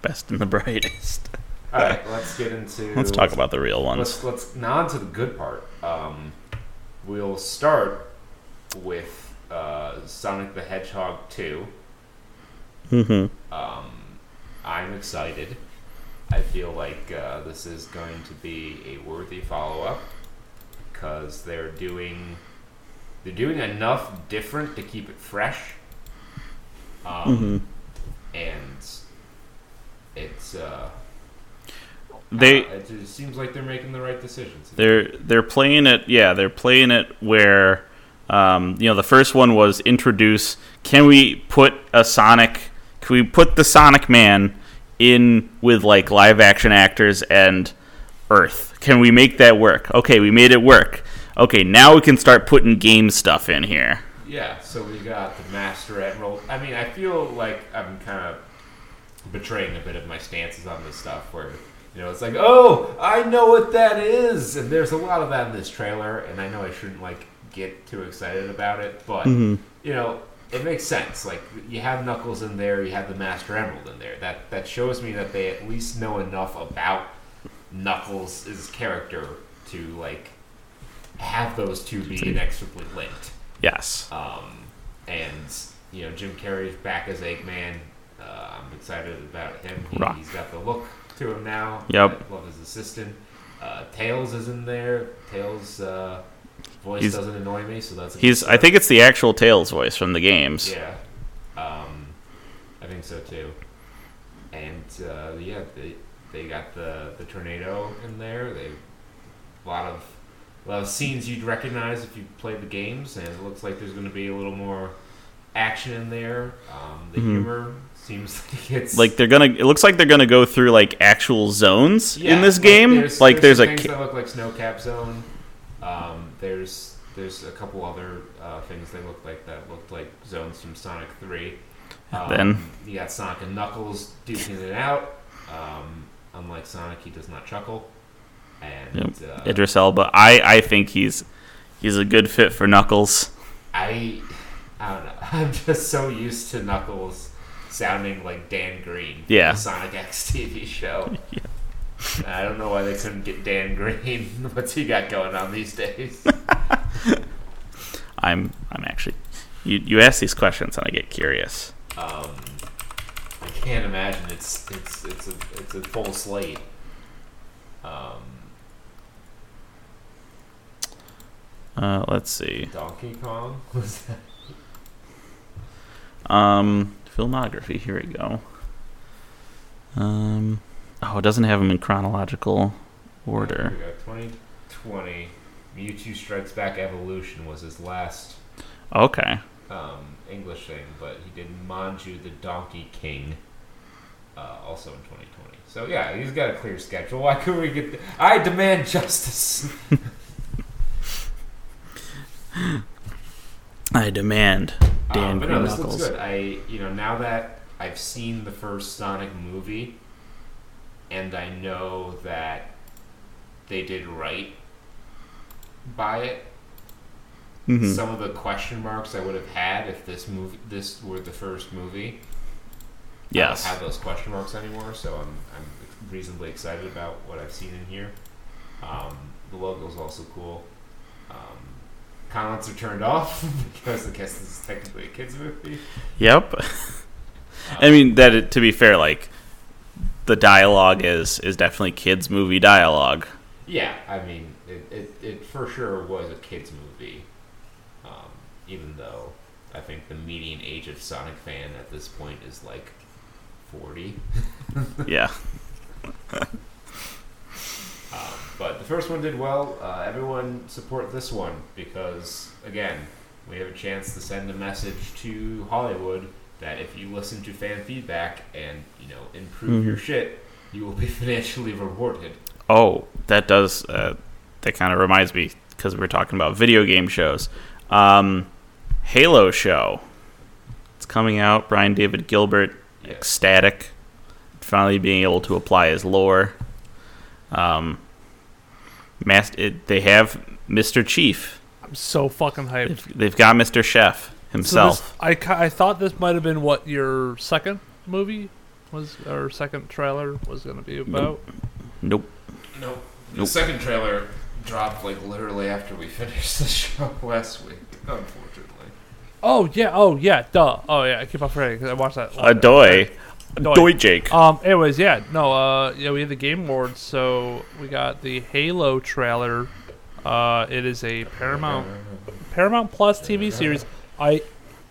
Best and the brightest. [LAUGHS] All right, let's get into. Let's talk about the real ones. Let's let's now on to the good part. Um, we'll start with uh, Sonic the Hedgehog two. Mm-hmm. Um, I'm excited. I feel like uh, this is going to be a worthy follow up because they're doing they're doing enough different to keep it fresh. Um, and it's uh, They uh, it seems like they're making the right decisions. they're they're playing it. Yeah, they're playing it where, um, you know, the first one was introduce. Can we put a Sonic? Can we put the Sonic Man in with like live action actors and Earth? Can we make that work? Okay, we made it work. Okay, now we can start putting game stuff in here. Yeah, so we got the Master Emerald. I mean, I feel like I'm kind of betraying a bit of my stances on this stuff where, you know, it's like, oh, I know what that is! And there's a lot of that in this trailer, and I know I shouldn't, like, get too excited about it, but, you know, it makes sense. Like you have Knuckles in there, you have the Master Emerald in there. That that shows me that they at least know enough about Knuckles' character to like have those two be inextricably linked. Yes. Um, and you know, Jim Carrey's back as Eggman. Uh, I'm excited about him. He, he's got the look to him now. Yep. I love his assistant. Uh, Tails is in there. Tails' uh, voice He's- doesn't annoy me, so that's. a He's. I think it's the actual Tails voice from the games. yeah, um, I think so too. And uh, yeah, they they got the the tornado in there. They a lot of a lot of scenes you'd recognize if you played the games, and it looks like there's going to be a little more action in there. Um, the Mhm. humor seems [LAUGHS] like it's Like they're gonna. It looks like they're gonna go through like actual zones Yeah, in this like, game. There's, like there's, there's, a. ca- that look like Snow Cap Zone. Um, there's there's a couple other uh, things they look like that looked like zones from Sonic Three. Um, Then- you got Sonic and Knuckles duking it out. Um, unlike Sonic, he does not chuckle. And uh, Idris Elba. I. I think he's. He's a good fit for Knuckles. I I don't know. [LAUGHS] I'm just so used to Knuckles sounding like Dan Green. Yeah. The Sonic X TV show. [LAUGHS] And [LAUGHS] I don't know why they couldn't get Dan Green. [LAUGHS] What's he got going on these days? I'm. I'm actually. You. You ask these questions and I get curious. Um, I can't imagine it's it's it's a it's a full slate. Um, Uh, let's see. Donkey Kong [LAUGHS] was that? Um, filmography. Here we go. Um, oh, it doesn't have them in chronological order. We got 2020. Mewtwo Strikes Back Evolution was his last Okay. um, English thing, but he did Manju the Donkey King uh, also in 2020. So yeah, he's got a clear schedule. Why couldn't we get? The- I demand justice. [LAUGHS] I demand Dan um, but no, this looks good. I you know now that I've seen the first Sonic movie, and I know that they did right by it. Mhm. Some of the question marks I would have had if this movie this were the first movie. Yes. I don't have those question marks anymore, so I'm I'm reasonably excited about what I've seen in here. Um, the logo's also cool. Um, comments are turned [LAUGHS] off because I guess this is technically a kids movie. Yep. [LAUGHS] I mean that. it- To be fair, like the dialogue is is definitely kids movie dialogue. Yeah, I mean, it, it, it for sure was a kids movie. Um, even though I think the median age of Sonic fan at this point is like forty. [LAUGHS] yeah. Um, but the first one did well. Uh, everyone support this one because, again, we have a chance to send a message to Hollywood that if you listen to fan feedback and you know improve your shit, you will be [LAUGHS] financially rewarded. Oh, that does. Uh, that kind of reminds me because we're talking about video game shows. Um, Halo show. It's coming out. Brian David Gilbert, Yes. ecstatic, finally being able to apply his lore. Um, mas- it, they have Mr. Chief. I'm so fucking hyped. They've, they've got Mr. Chef So himself. this, I, I thought this might have been what your second movie was, or second trailer was going to be about. nope. Nope. The Nope. second trailer dropped like literally after we [LAUGHS] finished the show last week, unfortunately. Oh yeah, oh yeah, duh. Oh yeah, I keep on forgetting because I watched that. Adoy. Adoy. Doy Jake. Um. Anyways, yeah, no. Uh. Yeah, we had the Game Awards, so we got the Halo trailer. Uh. It is a Paramount Paramount Plus TV series. I.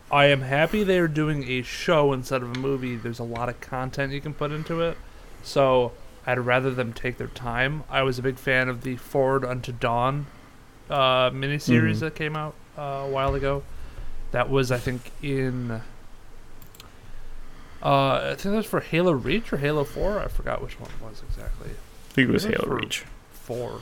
I am happy they are doing a show instead of a movie. There's a lot of content you can put into it, so I'd rather them take their time. I was a big fan of the Forward Unto Dawn uh, miniseries Mhm. that came out uh, a while ago. That was, I think, in. Uh, I think that was for Halo Reach or Halo Four. I forgot which one it was exactly. I think it was I think Halo Reach. Four,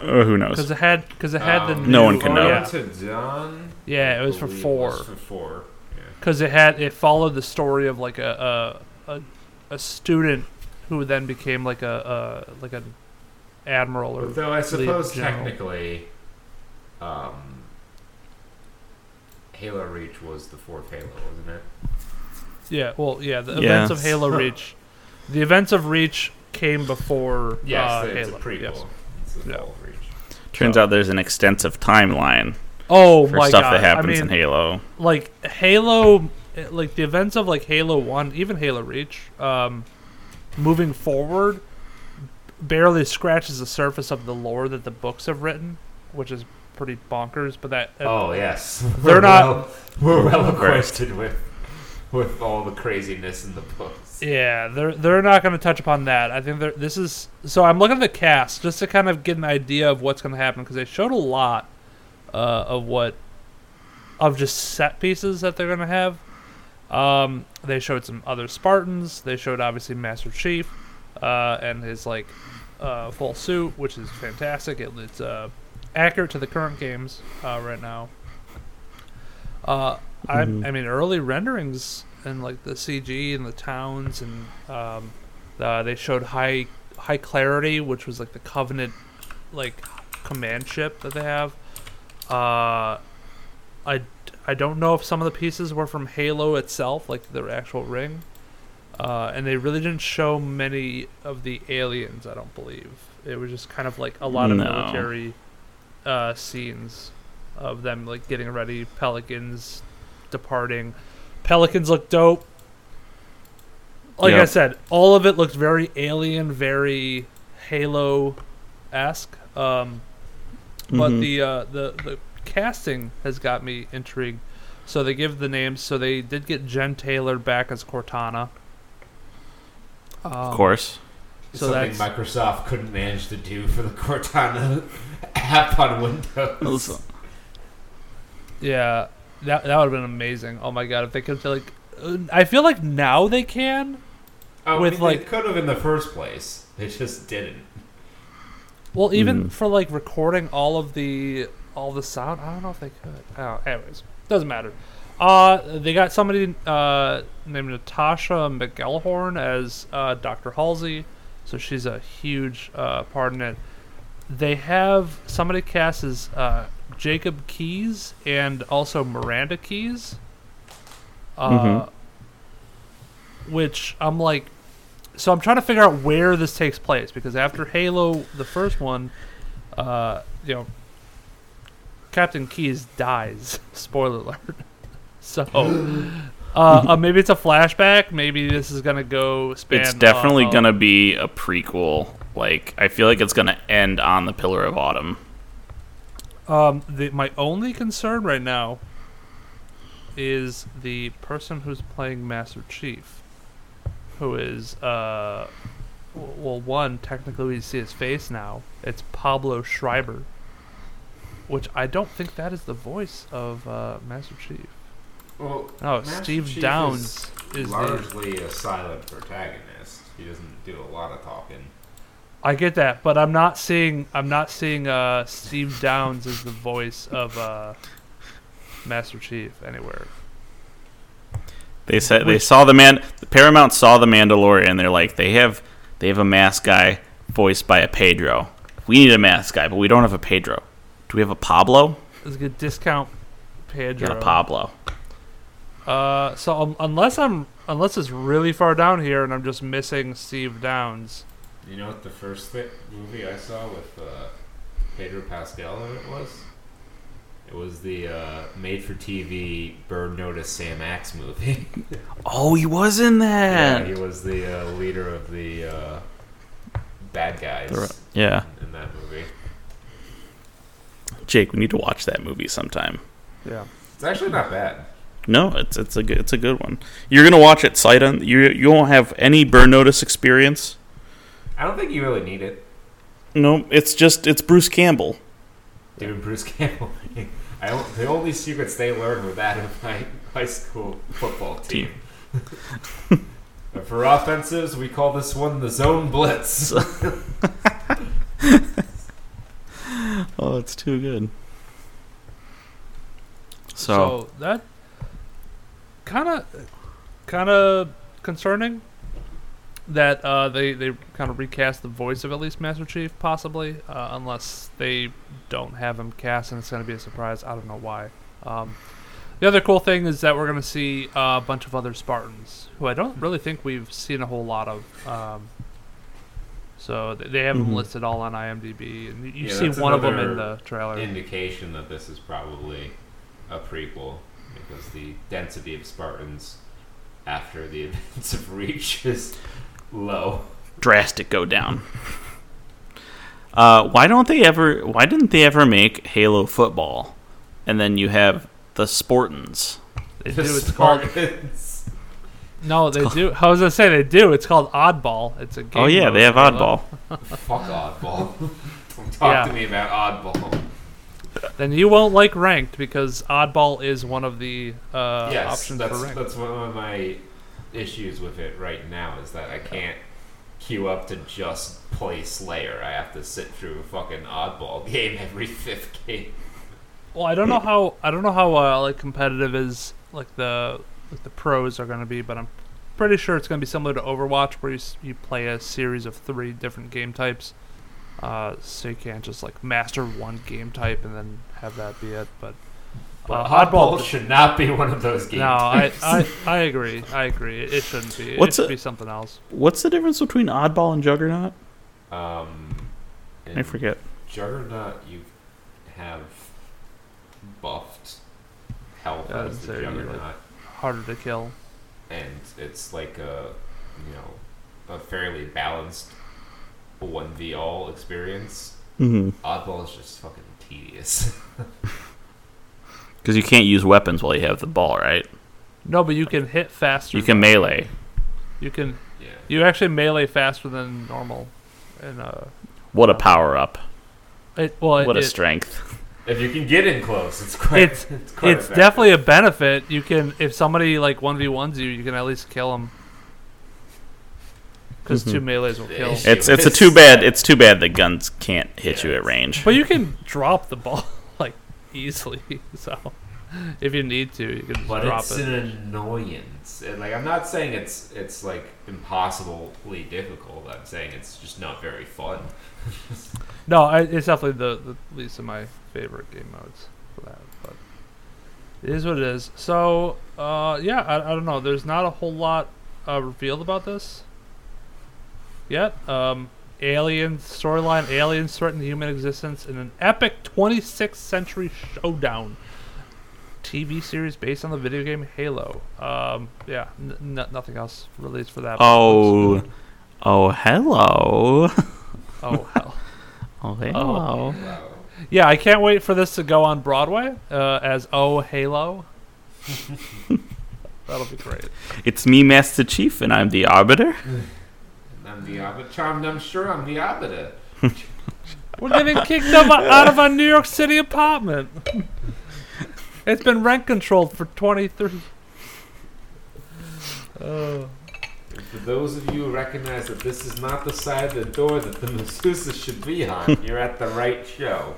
Oh, who because knows? it had because it had the Um, new, No one can know. Yeah, To Dawn, yeah, it was for believe four. was for four. Yeah. because it had it followed the story of like a a, a, a student who then became like a, a like an admiral or though I suppose technically, um, Halo Reach was the fourth Halo, wasn't it? Yeah, well, yeah, the Yeah. events of Halo [LAUGHS] Reach. The events of Reach came before Yes, uh, it's Halo. a prequel. yes. It's a Yeah. Reach. Turns So- out there's an extensive timeline Oh for my stuff god! that happens I mean, in Halo. like Halo, eh, like the events of like Halo One, even Halo Reach, um, moving forward, barely scratches the surface of the lore that the books have written, which is pretty bonkers. But that Oh yes, They're We're not- well- we're well Of acquainted with with all the craziness in the books. Yeah, they're they're not going to touch upon that. I think they're, this is so. I'm looking at the cast just to kind of get an idea of what's going to happen because they showed a lot uh, of what of just set pieces that they're going to have. Um, they showed some other Spartans. They showed obviously Master Chief uh, and his like uh, full suit, which is fantastic. It, it's uh, accurate to the current games uh, right now. Uh, I, Mhm. I mean, early renderings and like the CG and the towns and um, uh, they showed high High Charity, which was like the Covenant like command ship that they have. Uh, I I don't know if some of the pieces were from Halo itself, like the actual ring. Uh, and they really didn't show many of the aliens. I don't believe it was just kind of like a lot of No. military uh, scenes of them like getting ready, pelicans departing. Pelicans look dope. Like I said, all of it looks very alien, very Halo esque. Um, but Mhm. the uh, the the casting has got me intrigued. So they give the names. So they did get Jen Taylor back as Cortana. Um, of course. So Something that's Microsoft couldn't manage to do for the Cortana [LAUGHS] app on Windows. Also- yeah, that that would have been amazing. Oh my god, if they could like, uh, I feel like now they can. Oh, with, with like- like could have in the first place. They just didn't. Well, even Mm. for like recording all of the all the sound, I don't know if they could. Oh, anyways, doesn't matter. Uh, they got somebody uh, named Natasha McElhone as uh, Dr. Halsey, so she's a huge uh, part in it. They have somebody cast as uh, Jacob Keyes and also Miranda Keyes, uh, Mhm. which I'm like, so I'm trying to figure out where this takes place because after Halo, the first one, uh, you know, Captain Keyes dies. [LAUGHS] Spoiler alert. [LAUGHS] So, uh, uh, maybe it's a flashback. Maybe this is gonna go span. It's definitely uh, gonna be a prequel. Like I feel like it's gonna end on the Pillar of Autumn. Um, the, my only concern right now is the person who's playing Master Chief, who is uh, well, one technically we see his face now. It's Pablo Schreiber, which I don't think that is the voice of uh, Master Chief. Well, No, Master Steve Chief Downes is, the. largely a silent protagonist. He doesn't do a lot of talking. I get that, but I'm not seeing I'm not seeing uh, Steve Downes as the voice of uh, Master Chief anywhere. They said they saw the man. Paramount saw the Mandalorian. They're like they have they have a mask guy voiced by a Pedro. We need a mask guy, but we don't have a Pedro. Do we have a Pablo? There's a good discount Pedro. got a Pablo. Uh, so um, unless I'm unless it's really far down here and I'm just missing Steve Downes. You know what the first thi- movie I saw with uh, Pedro Pascal in it was? It was the uh, made-for-TV Burn Notice Sam Axe movie. [LAUGHS] Oh, he was in that. yeah, that. he was the uh, leader of the uh, bad guys The- yeah, in that movie. Jake, we need to watch that movie sometime. Yeah. It's actually not bad. No, it's it's a good it's a good one. You're gonna watch it sight un You you won't have any burn notice experience. I don't think you really need it. No, it's just it's Bruce Campbell. Even Bruce Campbell. [LAUGHS] I don't, the only secrets they learned were that of my high school football team. [LAUGHS] But for offensives, we call this one the zone blitz. [LAUGHS] Oh, it's too good. So, So that kind of kind of concerning that uh, they they kind of recast the voice of at least Master Chief possibly uh, unless they don't have him cast and it's going to be a surprise. I don't know why. Um, The other cool thing is that we're going to see uh, a bunch of other Spartans who I don't really think we've seen a whole lot of. Um, so th- they have them Mhm. listed all on IMDb, and you- you Yeah, see one of them in the trailer. Indication that this is probably a prequel because the density of Spartans after the [LAUGHS] events of Reach is low. Drastic go down. Uh, why don't they ever? Why didn't they ever make Halo football? And then you have the Sportans. They The do. It's called no. They do. How was I say they do? It's called Oddball. It's a game. Oh yeah, they have Halo. Oddball. Fuck oddball. [LAUGHS] Don't talk Yeah. to me about oddball. Then you won't like ranked because Oddball is one of the uh, yes, options that's for ranked. that's one of my issues with it right now is that I can't queue up to just play Slayer. I have to sit through a fucking oddball [LAUGHS] game every fifth game. Well, I don't know how I don't know how uh, like competitive is like the like the pros are going to be, but I'm pretty sure it's going to be similar to Overwatch, where you you play a series of three different game types. Uh, so you can't just like master one game type and then have that be it. But But uh, oddball Oddball, should not be one of those games. no, I, [LAUGHS] I I agree. I agree. It, it shouldn't be. It What's should a- be something else. What's the difference between Oddball and Juggernaut? Um, I forget. Juggernaut, you have buffed health Yeah, as the so you, like- Harder to kill. and it's like a you know a fairly balanced one v all experience. Mm-hmm. Oddball is just fucking tedious. [LAUGHS] Because you can't use weapons while you have the ball, right? No, but you can hit faster. You can melee. You can. yeah. You actually melee faster than normal. And uh, What a power up! it well, What it, a it- strength! If you can get in close, it's quite. It's- [LAUGHS] it's quite it's effective. definitely a benefit. You can if somebody like one v ones you, you can at least kill them. Because Mhm. two melees will kill. It's it's a [LAUGHS] too bad. It's too bad the guns can't hit you at range. But you can drop the ball like easily. [LAUGHS] So if you need to, you can But drop it's it. an annoyance. And like I'm not saying it's it's like impossibly difficult. I'm saying it's just not very fun. [LAUGHS] No, I, it's definitely the, the least of my favorite game modes for that. But it is what it is. So uh, yeah, I, I don't know. There's not a whole lot uh, revealed about this yet. Um, alien storyline: aliens threaten human existence in an epic 26th century showdown. TV series based on the video game Halo. Um, yeah, n- n- nothing else released for that. but it looks Oh, good. oh, hello. oh hell. [LAUGHS] Oh, hello. Yeah, I can't wait for this to go on Broadway uh, as Oh Halo. [LAUGHS] That'll be great. It's me, Master Chief, and I'm the Arbiter. [LAUGHS] And I'm the arbiter. Charmed, I'm sure I'm the arbiter. [LAUGHS] We're getting kicked out of, out of our New York City apartment. It's been rent controlled for 23. Oh. For those of you who recognize that this is not the side of the door that the masseuse should be on, you're at the right show.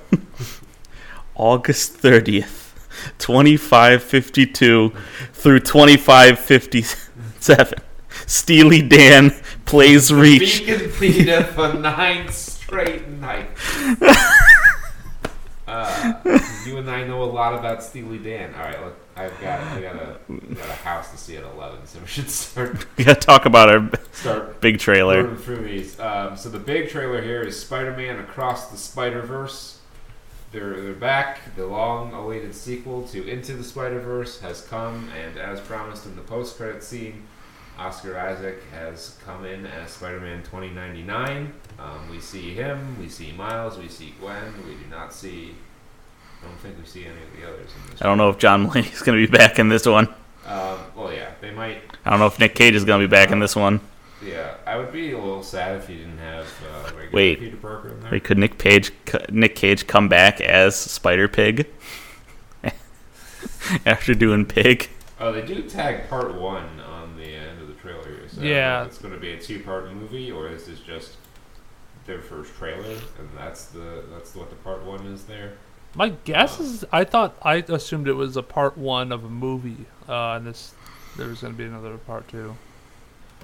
[LAUGHS] August 30th, 2552 through 2557. Steely Dan plays Reach. Beacon Theater for nine straight nights. [LAUGHS] Uh, you and I know a lot about Steely Dan. All right, look, I've got I got a I got a house to see at eleven, so we should start We gotta talk about our start big trailer. Through these. Um, so the big trailer here is Spider-Man Across the Spider-Verse. They're they're back. The long-awaited sequel to Into the Spider-Verse has come, and as promised in the post-credit scene, Oscar Isaac has come in as Spider-Man 2099. Um, we see him. We see Miles. We see Gwen. We do not see. I don't think we see any of the others in this. I don't know if John Mulaney's gonna be back in this one. Um, well, yeah, they might I don't know if Nick Cage is gonna be back in this one. Yeah, I would be a little sad if you didn't have uh, regular Wait. Peter Parker in there. Wait, could Nick Cage Nick Cage come back as Spider Pig [LAUGHS] after doing Pig? Oh, they do tag part one on the end of the trailer here. So I Yeah. it's going to be a two-part movie, or is this just their first trailer, and that's the that's what the part one is there? My guess is I thought I assumed it was a part one of a movie, uh, and this there was going to be another part two.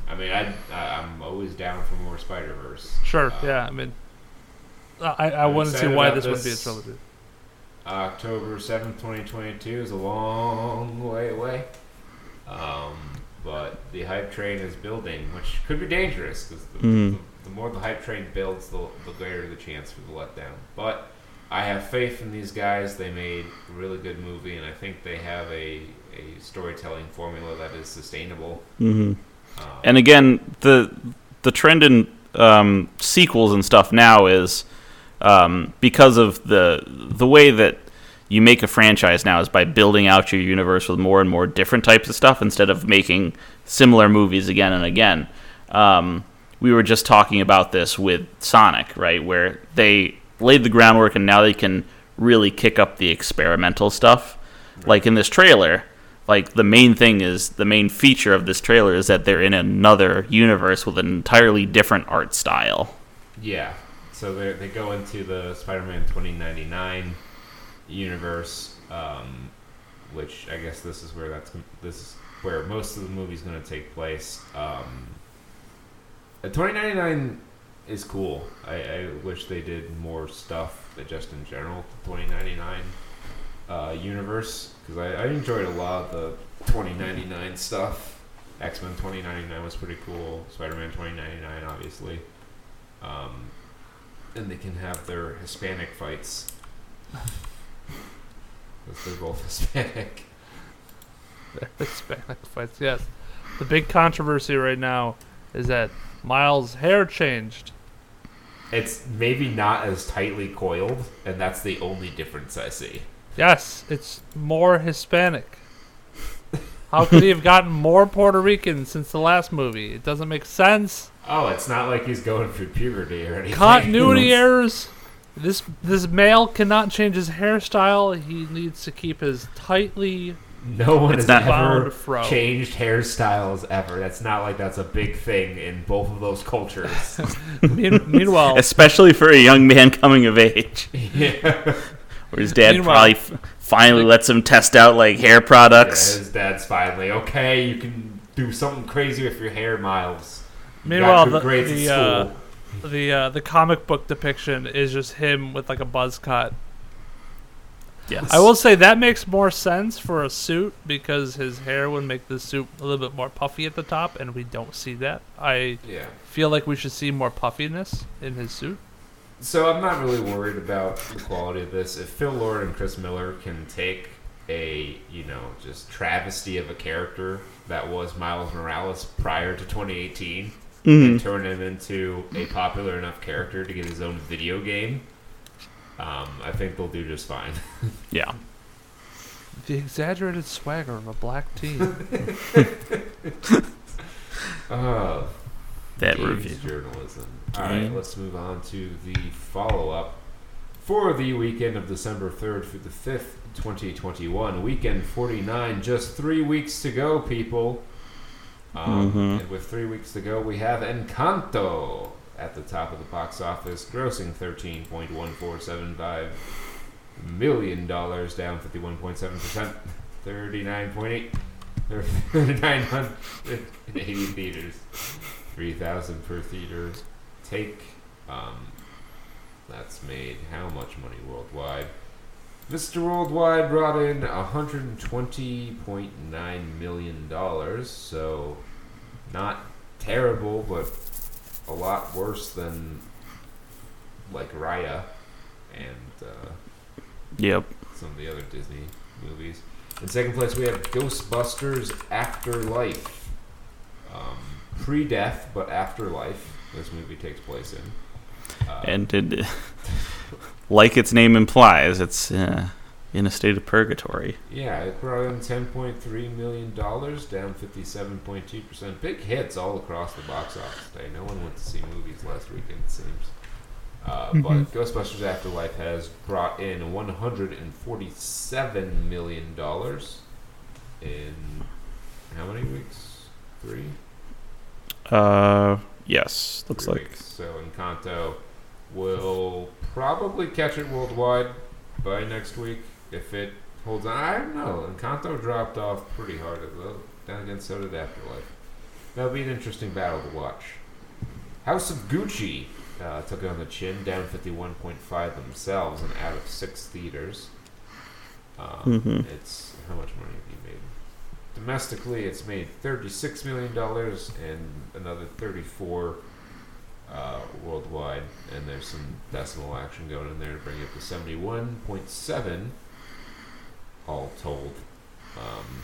I mean, I, I I'm always down for more Spider Verse. Sure, Uh, yeah. I mean, I I I'm wouldn't see why about this, wouldn't be a this. trilogy. October 7th, 2022 is a long way away. Um, but the hype train is building, which could be dangerous because the, Hmm. the, the more the hype train builds, the, the greater the chance for the letdown. But I have faith in these guys. They made a really good movie, and I think they have a, a storytelling formula that is sustainable. Mm-hmm. Um, And again, the the trend in um, sequels and stuff now is um, because of the the way that you make a franchise now is by building out your universe with more and more different types of stuff instead of making similar movies again and again. Um, we were just talking about this with Sonic, right, where they laid the groundwork and now they can really kick up the experimental stuff. Like in this trailer, like the main thing is the main feature of this trailer is that they're in another universe with an entirely different art style. Yeah. So they they go into the Spider-Man 2099 universe, um, which I guess this is where that's this is where most of the movie's going to take place. Um, uh, 2099 is cool. I, I wish they did more stuff, just in general, the 2099 uh, universe because I, I enjoyed a lot of the 2099 stuff. X Men 2099 was pretty cool. Spider Man 2099, obviously. Um, and they can have their Hispanic fights. [LAUGHS] Because they're both Hispanic. [LAUGHS] Hispanic fights, yes. The big controversy right now is that Miles' hair changed. It's maybe not as tightly coiled, and that's the only difference I see. Yes, it's more Hispanic. How could he have gotten more Puerto Rican since the last movie? It doesn't make sense. Oh, it's not like he's going through puberty or anything. Continuity [LAUGHS] errors. This this male cannot change his hairstyle. He needs to keep his tightly. No one has ever fro. changed hairstyles ever. That's not like that's a big thing in both of those cultures. [LAUGHS] Meanwhile, Especially for a young man coming of age, [LAUGHS] yeah. where his dad probably f- finally lets him test out like hair Yeah, products. his dad's finally okay. You can do something crazy with your hair, Miles. You got meanwhile, the the, uh, the uh, the comic book depiction is just him with like a buzz cut. Yes. I will say that makes more sense for a suit because his hair would make the suit a little bit more puffy at the top, and we don't see that. I yeah. feel like we should see more puffiness in his suit. So I'm not really worried about the quality of this. If Phil Lord and Chris Miller can take a, you know, just travesty of a character that was Miles Morales prior to 2018 Mhm. and turn him into a popular enough character to get his own video game, um, I think they'll do just fine. [LAUGHS] Yeah. The exaggerated swagger of a black team. [LAUGHS] [LAUGHS] Oh, That games review. journalism. All right, let's move on to the follow up for the weekend of December 3rd through the 5th, 2021. Weekend 49, just three weeks to go, people. Um, Mhm. And with three weeks to go, we have Encanto at the top of the box office, grossing $13.1475 million, dollars, down 51.7%, 39.8. [LAUGHS] 980 theaters, 3,000 per theater. Take, um, that's made how much money worldwide? Mr. Worldwide brought in $120.9 million, so not terrible, but a lot worse than like Raya and uh, Yep. some of the other Disney movies. In second place, we have Ghostbusters Afterlife. Um, pre-death, but afterlife. This movie takes place in. Uh, And it, [LAUGHS] like its name implies, it's uh, in a state of purgatory. yeah, it brought in ten point three million dollars, down fifty-seven point two percent. Big hits all across the box office today. No one went to see movies last weekend, it seems. Uh, But Ghostbusters Afterlife has brought in one hundred and forty-seven million dollars in how many weeks? Three. Uh, yes, looks Three like. weeks. So Encanto will probably catch it worldwide by next week if it holds on. I don't know. Encanto dropped off pretty hard as well. Then again, so did Afterlife. That'll be an interesting battle to watch. House of Gucci uh, took it on the chin, down 51.5 themselves and out of six theaters. Um, Mhm. It's how much money have you made? Domestically, it's made thirty-six million dollars and another thirty-four uh, worldwide, and there's some decimal action going in there to bring it to seventy-one point seven, all told. Um,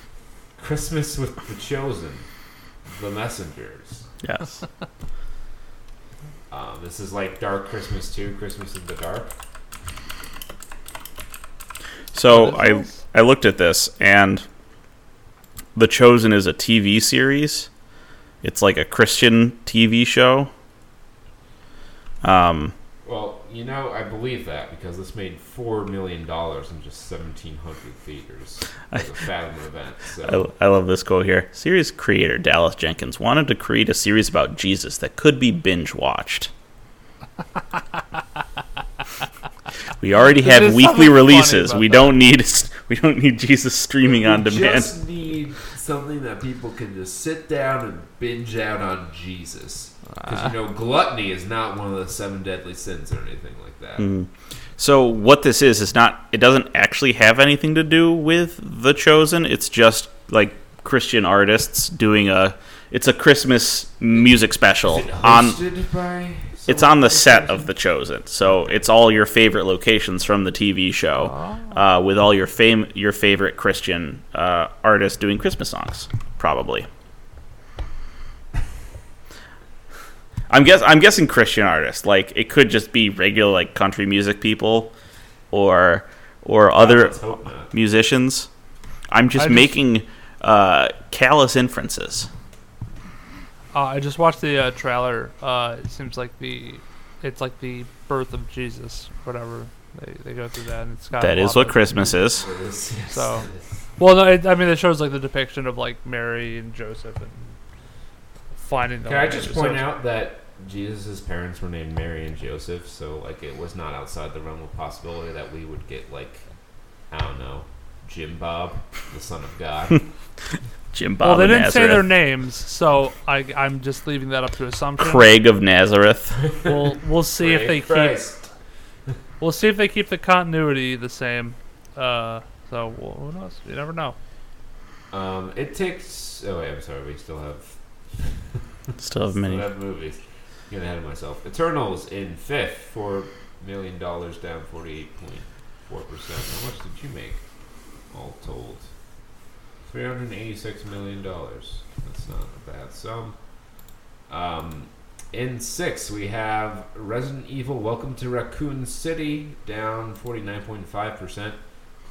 Christmas with the Chosen, The Messengers. Yes. Um, [LAUGHS] this is like Dark Christmas 2, Christmas in the Dark. So I is? I looked at this and The Chosen is a TV series. It's like a Christian TV show. Um Well, you know, I believe that because this made $4 million in just 1,700 theaters as a [LAUGHS] Fathom event. So, I, I love this quote here. Series creator Dallas Jenkins wanted to create a series about Jesus that could be binge watched. we already have weekly releases. We that. don't need we don't need Jesus streaming on we demand. Something that people can just sit down and binge out on Jesus. Because, you know, gluttony is not one of the seven deadly sins or anything like that. Mm. So what this is is not. It doesn't actually have anything to do with the Chosen. It's just like Christian artists doing a. It's a Christmas music special on. by It's on the set of the Chosen, so it's all your favorite locations from the TV show, Oh. uh, with all your fame, your favorite Christian uh, artists doing Christmas songs, probably. I'm guess I'm guessing Christian artists. Like it could just be regular like country music people, or or other Let's hope not. musicians. I'm just, just- making uh, callous inferences. Uh, I just watched the uh, trailer. Uh, it seems like the, it's like the birth of Jesus, whatever. They, they go through that, and it's got. That a is lot what Christmas is. It is, yes, So- Well, no, it, I mean, it shows like the depiction of like Mary and Joseph and finding them. Can I just point out that Jesus' parents were named Mary and Joseph, so like it was not outside the realm of possibility that we would get like I don't know, Jim Bob, the son of God. [LAUGHS] Jim Bob Well, they of didn't say their names, so I, I'm just leaving that up to assumption. Craig of Nazareth. [LAUGHS] We'll we'll see if they Pray keep we'll see if they keep the continuity the same. Uh, so well, who knows? You never know. Um, it takes. Oh wait, I'm sorry. We still have [LAUGHS] Still have many. still many. have movies. Getting ahead of myself. Eternals in fifth, four million dollars down, forty-eight point four percent. How much did you make, all told? Three hundred eighty-six million dollars. That's not a bad sum. Um, in six, we have Resident Evil: Welcome to Raccoon City, down forty-nine point five percent.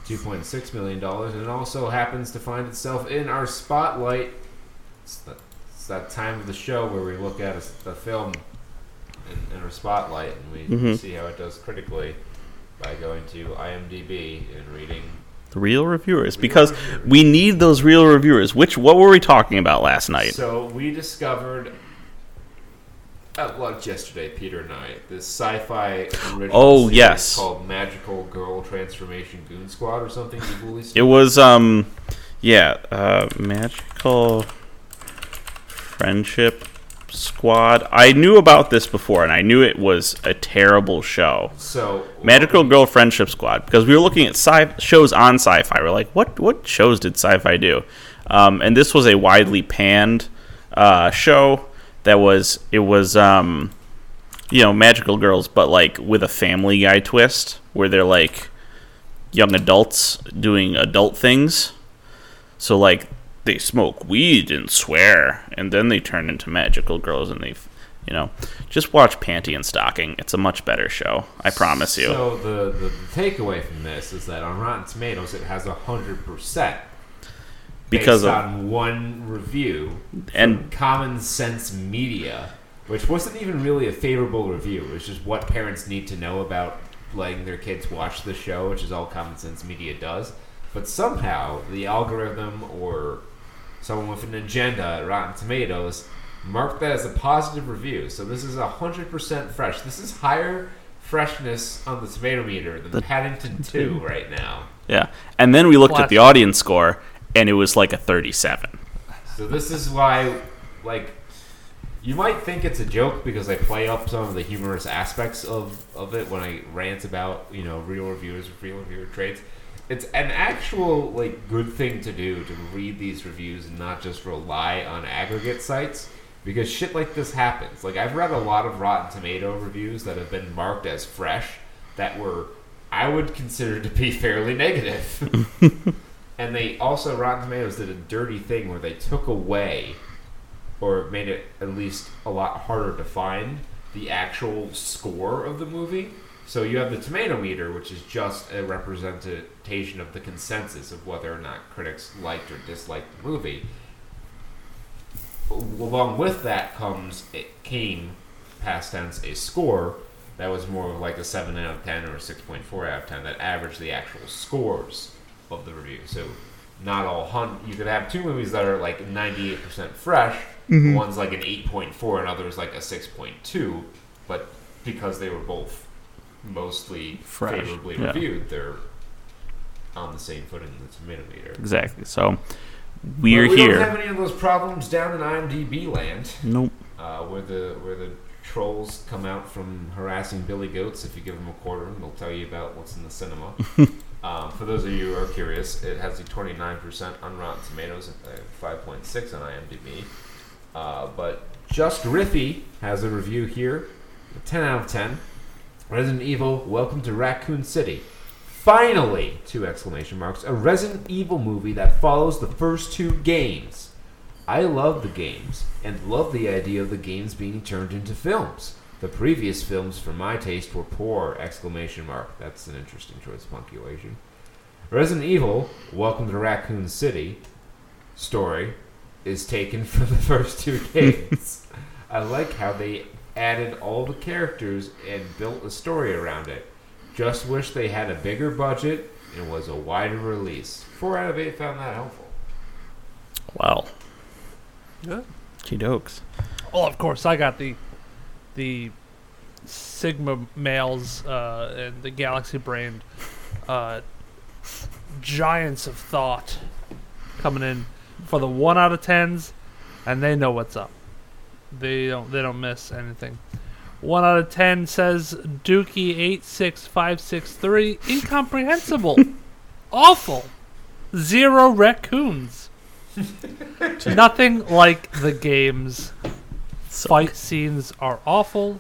$2.6 million, and it also happens to find itself in our spotlight. It's that, it's that time of the show where we look at a, a film in, in our spotlight and we Mhm. see how it does critically by going to IMDb and reading. Real reviewers, real because reviews. we need those real reviewers. Which what were we talking about last night? So we discovered at lunch yesterday, Peter and I, this sci-fi original Oh, yes. called Magical Girl Transformation Goon Squad or something It was um, yeah, uh, magical friendship squad. I knew about this before, and I knew it was a terrible show. So Magical Girl Friendship Squad because we were looking at sci- shows on Sci-Fi. We're like, what what shows did Sci-Fi do? Um, and this was a widely panned uh, show that was it was um, you know magical girls, but like with a Family Guy twist where they're like young adults doing adult things. So like they smoke weed and swear, and then they turn into magical girls, and they, you know, just watch Panty and Stocking. It's a much better show. I promise you. So the, the, the takeaway from this is that on Rotten Tomatoes it has hundred percent because based of on one review And- from Common Sense Media, which wasn't even really a favorable review. It was just what parents need to know about letting their kids watch the show, which is all Common Sense Media does. But somehow the algorithm or someone with an agenda at Rotten Tomatoes marked that as a positive review. So this is hundred percent fresh. This is higher freshness on the tomato meter than the Paddington [LAUGHS] Two right now. yeah, and then we looked at the audience score, and it was like a thirty-seven. So this is why, like, you might think it's a joke because I play up some of the humorous aspects of, of it when I rant about you know real reviewers, or real reviewer traits. It's an actual like good thing to do to read these reviews and not just rely on aggregate sites because shit like this happens. Like I've read a lot of Rotten Tomato reviews that have been marked as fresh that were I would consider to be fairly negative. [LAUGHS] and they also Rotten Tomatoes did a dirty thing where they took away or made it at least a lot harder to find the actual score of the movie. So you have the tomato meter, which is just a representation of the consensus of whether or not critics liked or disliked the movie. Along with that comes it came past tense a score that was more of like a seven out of ten or a six point four out of ten that averaged the actual scores of the review. So not all you could have two movies that are like ninety eight percent fresh. Mm-hmm. One's like an eight point four and others like a six point two, but because they were both mostly Fresh, favorably yeah. reviewed, they're on the same footing as the tomato meter. Exactly. So we're But we here. don't have any of those problems down in IMDb land, nope. uh, where the where the trolls come out from harassing Billy Goats. If you give them a quarter, and they'll tell you about what's in the cinema. [LAUGHS] um, for those of you who are curious, it has a 29% on Rotten Tomatoes and a 5.6 on IMDb. Uh, but Just Riffy has a review here, a 10 out of 10. Resident Evil: Welcome to Raccoon City. Finally, two exclamation marks, a Resident Evil movie that follows the first two games. I love the games and love the idea of the games being turned into films. The previous films, for my taste, were poor! Exclamation mark. That's an interesting choice of punctuation. Resident Evil: Welcome to Raccoon City story is taken [LAUGHS] from the first two games. [LAUGHS] I like how they added all the characters and built a story around it. Just wish they had a bigger budget and was a wider release. Four out of eight found that helpful. Wow. Good. gee dokes. Well, of course, I got the the Sigma males uh, and the Galaxy brained uh, giants of thought coming in for the one out of tens, and they know what's up. They don't they don't miss anything. One out of ten says Dookie eight six five six three incomprehensible, [LAUGHS] awful, zero raccoons. [LAUGHS] Nothing like the games. So, Fight scenes are awful.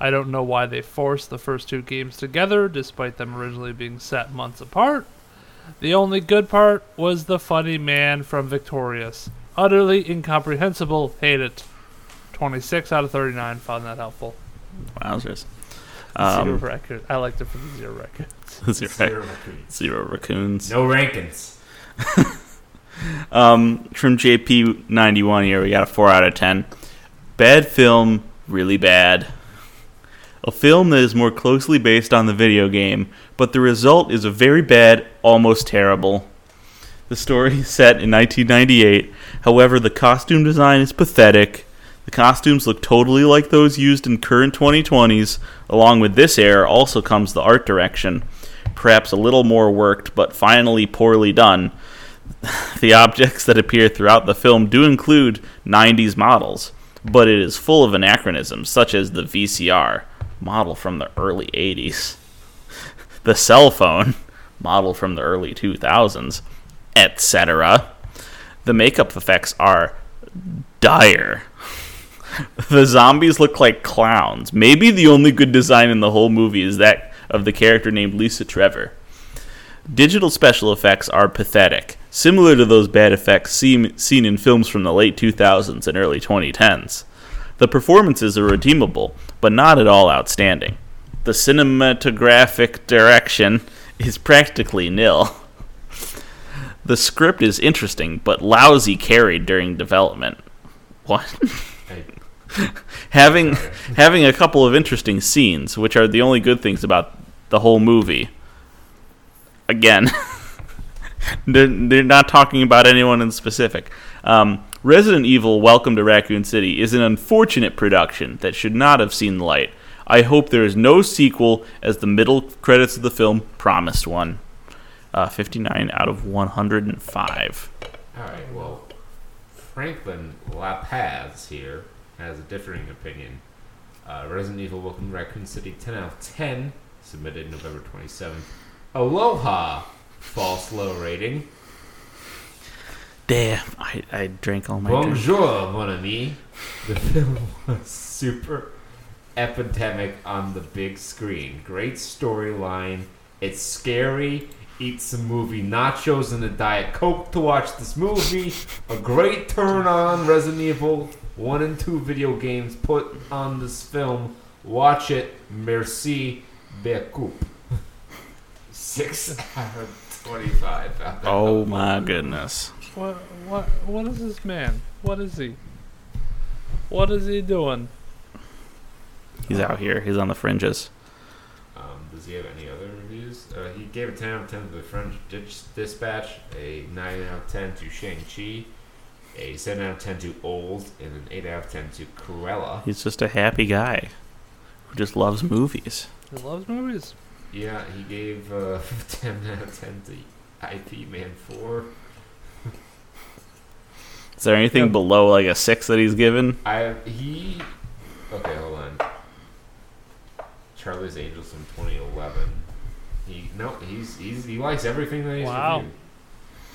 I don't know why they forced the first two games together, despite them originally being set months apart. The only good part was the funny man from Victorious. Utterly incomprehensible. Hate it. 26 out of 39 found that helpful. wowzers. zero Um, record. I liked it for the zero records. [LAUGHS] zero, Zero raccoons. zero raccoons. No rankings. [LAUGHS] Um, from JP91 here, we got a 4 out of 10. Bad film, really bad. A film that is more closely based on the video game, but the result is a very bad, almost terrible. The story is set in 1998, however, the costume design is pathetic. The costumes look totally like those used in current 2020s. Along with this error also comes the art direction. Perhaps a little more worked, but finally poorly done. [LAUGHS] The objects that appear throughout the film do include 90s models, but it is full of anachronisms, such as the VCR, model from the early 80s, [LAUGHS] the cell phone, model from the early 2000s, etc. The makeup effects are dire. [LAUGHS] The zombies look like clowns. Maybe the only good design in the whole movie is that of the character named Lisa Trevor. Digital special effects are pathetic, similar to those bad effects seen, seen in films from the late 2000s and early 2010s. The performances are redeemable, but not at all outstanding. The cinematographic direction is practically nil. [LAUGHS] The script is interesting, but lousy carried during development. What? [LAUGHS] having having a couple of interesting scenes, which are the only good things about the whole movie. Again, [LAUGHS] they're, they're not talking about anyone in specific. Um, Resident Evil: Welcome to Raccoon City is an unfortunate production that should not have seen the light. I hope there is no sequel, as the middle credits of the film promised one. Uh, 59 out of 105. all right. Well, Franklin La Paz here has a differing opinion. Uh, Resident Evil: Welcome to Raccoon City, 10 out of 10, submitted November 27th. Aloha false low rating. Damn, I, I drank all my. Bonjour, mon ami. The film was super epidemic on the big screen. Great storyline. It's scary. Eat some movie nachos and a Diet Coke to watch this movie. A great turn on Resident Evil 1 and 2 video games put on this film. Watch it. Merci beaucoup. 6 out of 25. Oh my goodness. What what what is this man? What is he? What is he doing? He's out here. He's on the fringes. Um, does he have any other reviews? Uh, he gave a 10 out of 10 to the French Dispatch, a 9 out of 10 to Shang-Chi, a 7 out of 10 to Old, and an 8 out of 10 to Cruella. He's just a happy guy who just loves movies. He loves movies. Yeah, he gave uh, [LAUGHS] 10 out of 10 to IP Man 4. Is there anything Yeah. below like a six that he's given? I he okay, hold on. Charlie's Angels from 2011. He no, he's he's he likes everything that he's Wow. reviewed.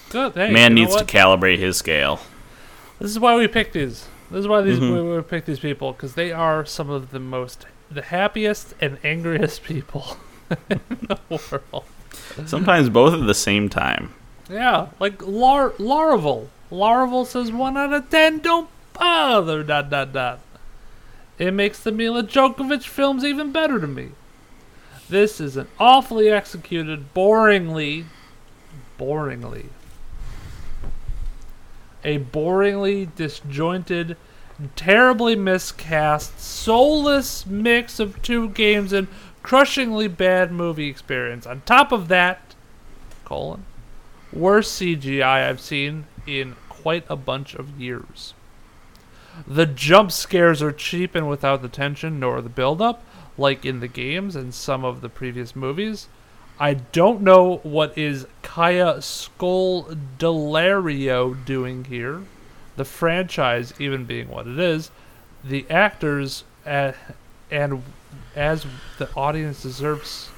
Good. Hey, Man you needs what? to calibrate his scale. This is why we pick these. This is why these Mhm. we, we pick these people because they are some of the most, the happiest and angriest people [LAUGHS] in the world. Sometimes both at the same time. Yeah, like Lar Laravel. Laravel says one out of ten. Don't bother. Dot dot dot. It makes the Milla Jovovich films even better to me. This is an awfully executed, boringly, boringly, a boringly disjointed, terribly miscast, soulless mix of two games and crushingly bad movie experience. On top of that, colon, worst CGI I've seen in quite a bunch of years. The jump scares are cheap and without the tension nor the build up, like in the games and some of the previous movies. I don't know what is Kaya Scodelario doing here. The franchise, even being what it is, the actors, uh, and as the audience deserves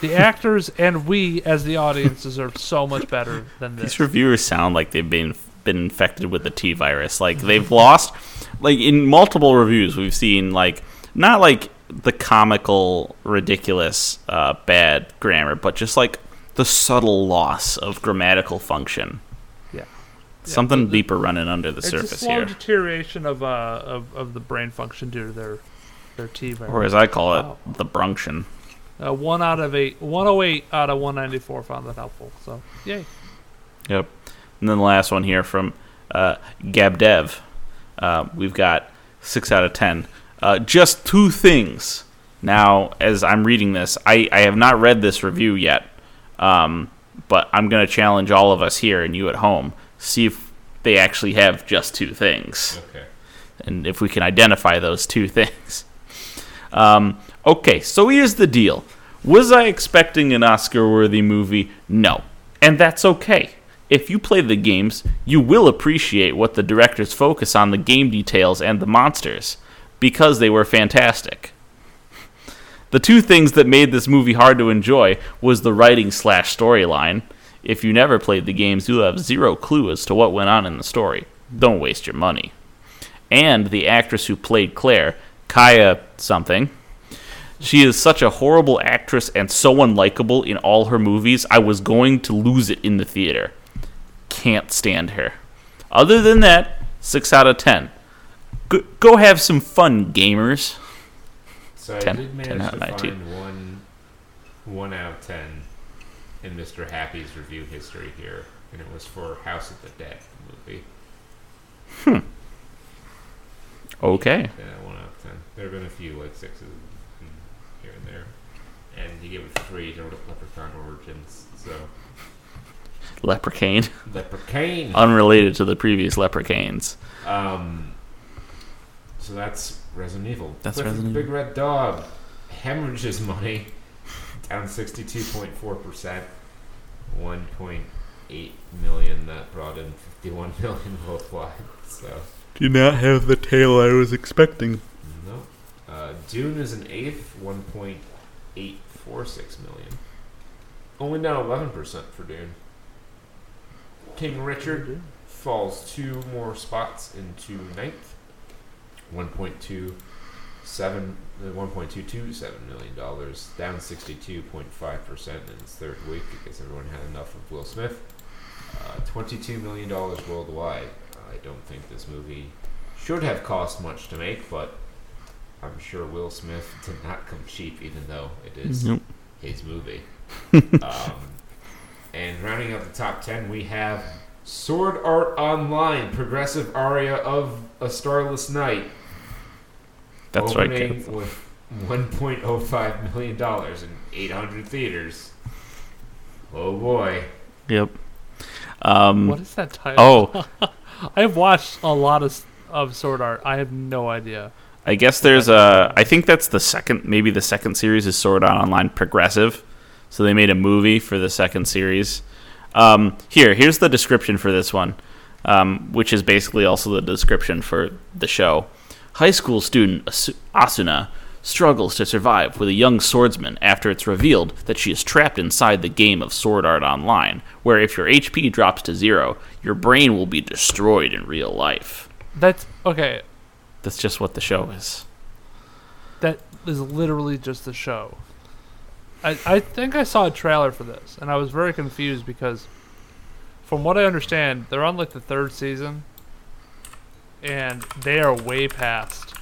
the actors and we, as the audience, [LAUGHS] deserve so much better than this. These reviewers sound like they've been been infected with the T virus. Like they've lost like in multiple reviews we've seen like not like the comical ridiculous uh, bad grammar, but just like the subtle loss of grammatical function. Yeah. Something the- deeper running under the it's a surface slow here. deterioration of, uh, of of the brain function due to their their T Or as I call it, Wow. the brunction. Uh, one out of eight, 108 out of 194 found that helpful. So, yay. Yep. And then the last one here from uh, Gabdev. Uh, we've got six out of ten. Uh, just two things. Now, as I'm reading this, I, I have not read this review yet, um, but I'm going to challenge all of us here and you at home. See if they actually have just two things Okay. and if we can identify those two things. Um, okay, so here's the deal. Was I expecting an Oscar worthy movie? No. And that's okay. If you play the games, you will appreciate what the directors focus on the game details and the monsters, because they were fantastic. The two things that made this movie hard to enjoy was the writing slash storyline. If you never played the games, you'll have zero clue as to what went on in the story. Don't waste your money and the actress who played Claire, Kaya something. She is such a horrible actress and so unlikable in all her movies. I was going to lose it in the theater. Can't stand her. Other than that, 6 out of 10. Go, go have some fun, gamers. So I 10 did 10 out to of 19. find one, one out of ten in Mr. Happy's review history here, and it was for House of the Dead movie. Hmm. Okay. Yeah, one out of ten. There have been a few like sixes here and there, and he gave it three to Leprechaun Origins. So Leprechaun. Leprechaun. Unrelated to the previous Leprechauns. Um. So that's Resident Evil. That's Clifford Resident the Big Red Dog hemorrhages money, [LAUGHS] down sixty-two point four percent, one point eight million. That brought in fifty-one [LAUGHS] million worldwide. So Do not have the tail I was expecting. no. Uh, Dune is an eighth, one point eight four six million. Only down 11% for Dune. King Richard falls two more spots into ninth. 1.27 uh, 1.227 million dollars, down 62.5 percent in its third week because everyone had enough of Will Smith. Uh, 22 million dollars worldwide. I don't think this movie should have cost much to make, but I'm sure Will Smith [LAUGHS] did not come cheap, even though it is Nope. his movie. [LAUGHS] um, and rounding out the top 10, we have Sword Art Online, progressive aria of A Starless Night. That's right. opening Kenneth. with $1.05 million in 800 theaters. Oh boy. Yep. Um, What is that title? oh, [LAUGHS] I have watched a lot of of Sword Art. I have no idea. I guess there's a. I think that's the second. Maybe the second series is Sword Art Online Progressive. So they made a movie for the second series. Um, here, here's the description for this one, um, which is basically also the description for the show. High school student Asu- Asuna struggles to survive with a young swordsman after it's revealed that she is trapped inside the game of Sword Art Online, where if your HP drops to zero, your brain will be destroyed in real life. That's okay. That's just what the show is. That is literally just the show. I, I think I saw a trailer for this, and I was very confused because, from what I understand, they're on like the third season, and they are way past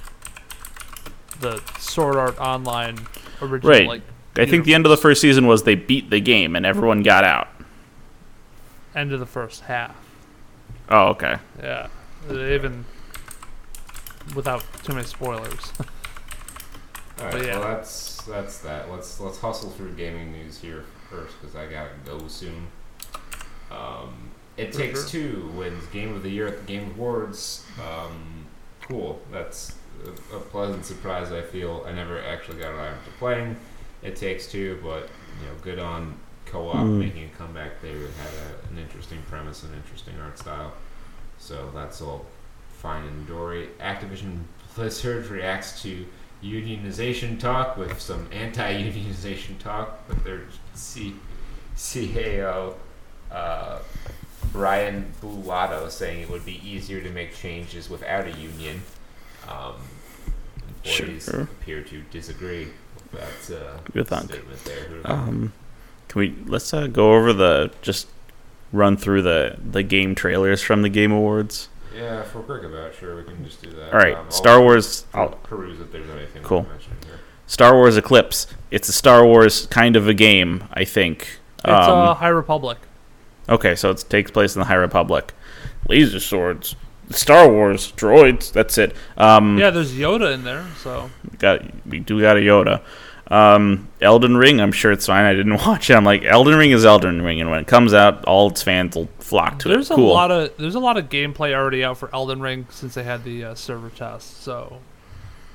the Sword Art Online original. Right. Like, I think the end of the first season was they beat the game and everyone got out. end of the first half. Oh, okay. Yeah, even without too many spoilers. [LAUGHS] All right, But yeah. well that's that's that. Let's let's hustle through gaming news here first because I gotta go soon. Um, it For takes sure. two wins Game of the Year at the Game Awards. Um, cool. That's a, a pleasant surprise. I feel I never actually got around to playing. It takes two, but you know, good on co-op Mm. making a comeback. They had a, an interesting premise and interesting art style. So that's all fine and dory. Activision [LAUGHS] Blizzard reacts to unionization talk with some anti-unionization talk with their C- CAO uh, Brian Bulatao saying it would be easier to make changes without a union. Um, employees Sure. appear to disagree with that uh, Good statement there. Um, can we let's uh, go over the just run through the the game trailers from the Game Awards. Yeah, if we're quick about it, sure, we can just do that. All right, Um, I'll Star Wars. I'll, peruse if there's anything Cool. here. Star Wars Eclipse. It's a Star Wars kind of a game, I think. It's Um, uh, High Republic. Okay, so it takes place in the High Republic. Laser swords, Star Wars droids. That's it. Um, Yeah, there's Yoda in there, so got we do got a Yoda. Um, Elden Ring. I'm sure it's fine. I didn't [LAUGHS] watch it. I'm like Elden Ring is Elden Ring, and when it comes out, all its fans will flock to it. there's it. a Cool. lot of there's a lot of gameplay already out for Elden Ring since they had the uh, server test. So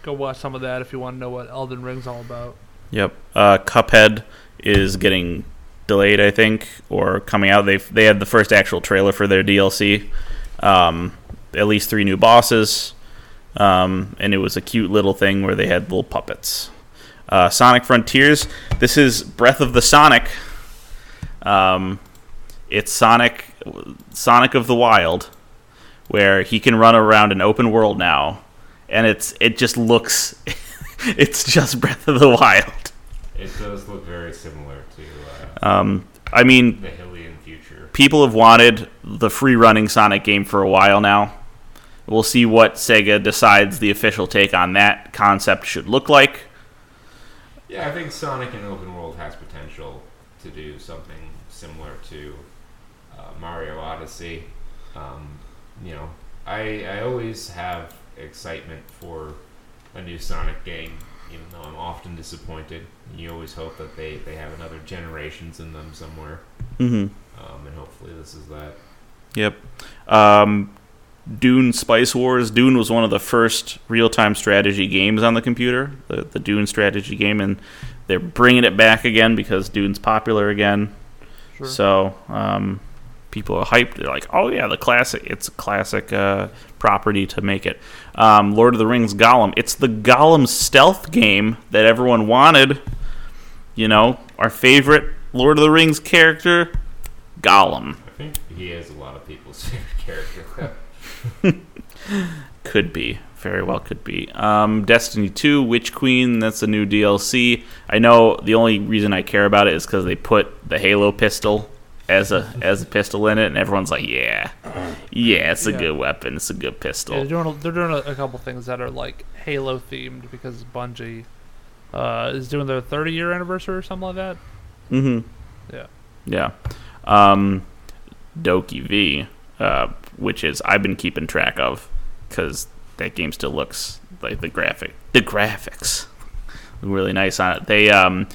go watch some of that if you want to know what Elden Ring's all about. Yep. Uh, Cuphead is getting delayed, I think, or coming out. They they had the first actual trailer for their DLC. Um, at least three new bosses, um, and it was a cute little thing where they had little puppets. Uh, Sonic Frontiers. This is Breath of the Sonic. Um, it's Sonic, Sonic of the Wild, where he can run around an open world now, and it's it just looks, [LAUGHS] it's just Breath of the Wild. It does look very similar to Um, I mean, uh, the Hylian future. people have wanted the free running Sonic game for a while now. We'll see what Sega decides the official take on that concept should look like. Yeah, I think Sonic in open world has potential to do something similar to uh, Mario Odyssey. Um, you know, I I always have excitement for a new Sonic game, even though I'm often disappointed. You always hope that they, they have another generations in them somewhere, hmm um, and hopefully this is that. Yep. Um, Dune Spice Wars. Dune was one of the first real time strategy games on the computer, the, the Dune strategy game, and they're bringing it back again because Dune's popular again. Sure. So um, people are hyped. They're like, "Oh yeah, the classic! It's a classic uh, property to make it." Um, Lord of the Rings Gollum. It's the Gollum stealth game that everyone wanted. You know, our favorite Lord of the Rings character, Gollum. I think he is a lot of people's [LAUGHS] favorite character. [LAUGHS] Could be. Very well could be. Um, Destiny 2, Witch Queen, that's a new DLC. I know the only reason I care about it is because they put the Halo pistol as a as a pistol in it, and everyone's like, yeah. Yeah, it's a Yeah. good weapon. It's a good Yeah, pistol. they're doing a, they're doing a, a couple things that are like Halo themed because Bungie uh, is doing their 30 year anniversary or something like that. Mm-hmm. Yeah. Yeah. Um, DokeV, uh, which is I've been keeping track of because that game still looks like the graphic. The graphics really nice on it. They um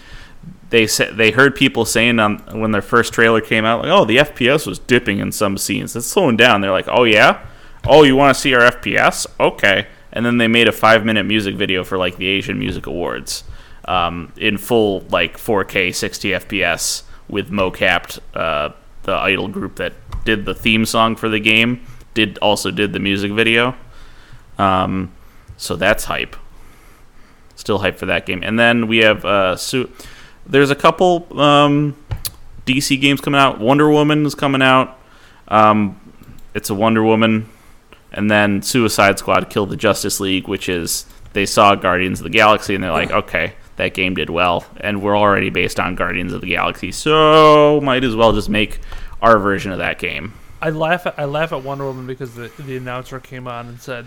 they said they heard people saying on when their first trailer came out like oh the FPS was dipping in some scenes. It's slowing down. They're like oh yeah oh you want to see our FPS okay and then they made a five minute music video for like the Asian Music Awards um, in full like 4K 60 FPS with mocapped uh, the idol group that did the theme song for the game did also did the music video. Um, so that's hype. Still hype for that game. And then we have uh, su- there's a couple um, DC games coming out. Wonder Woman is coming out. Um, it's a Wonder Woman. And then Suicide Squad Kill the Justice League, which is they saw Guardians of the Galaxy and they're like, okay, that game did well, and we're already based on Guardians of the Galaxy, so might as well just make our version of that game. I laugh at I laugh at Wonder Woman because the the announcer came on and said,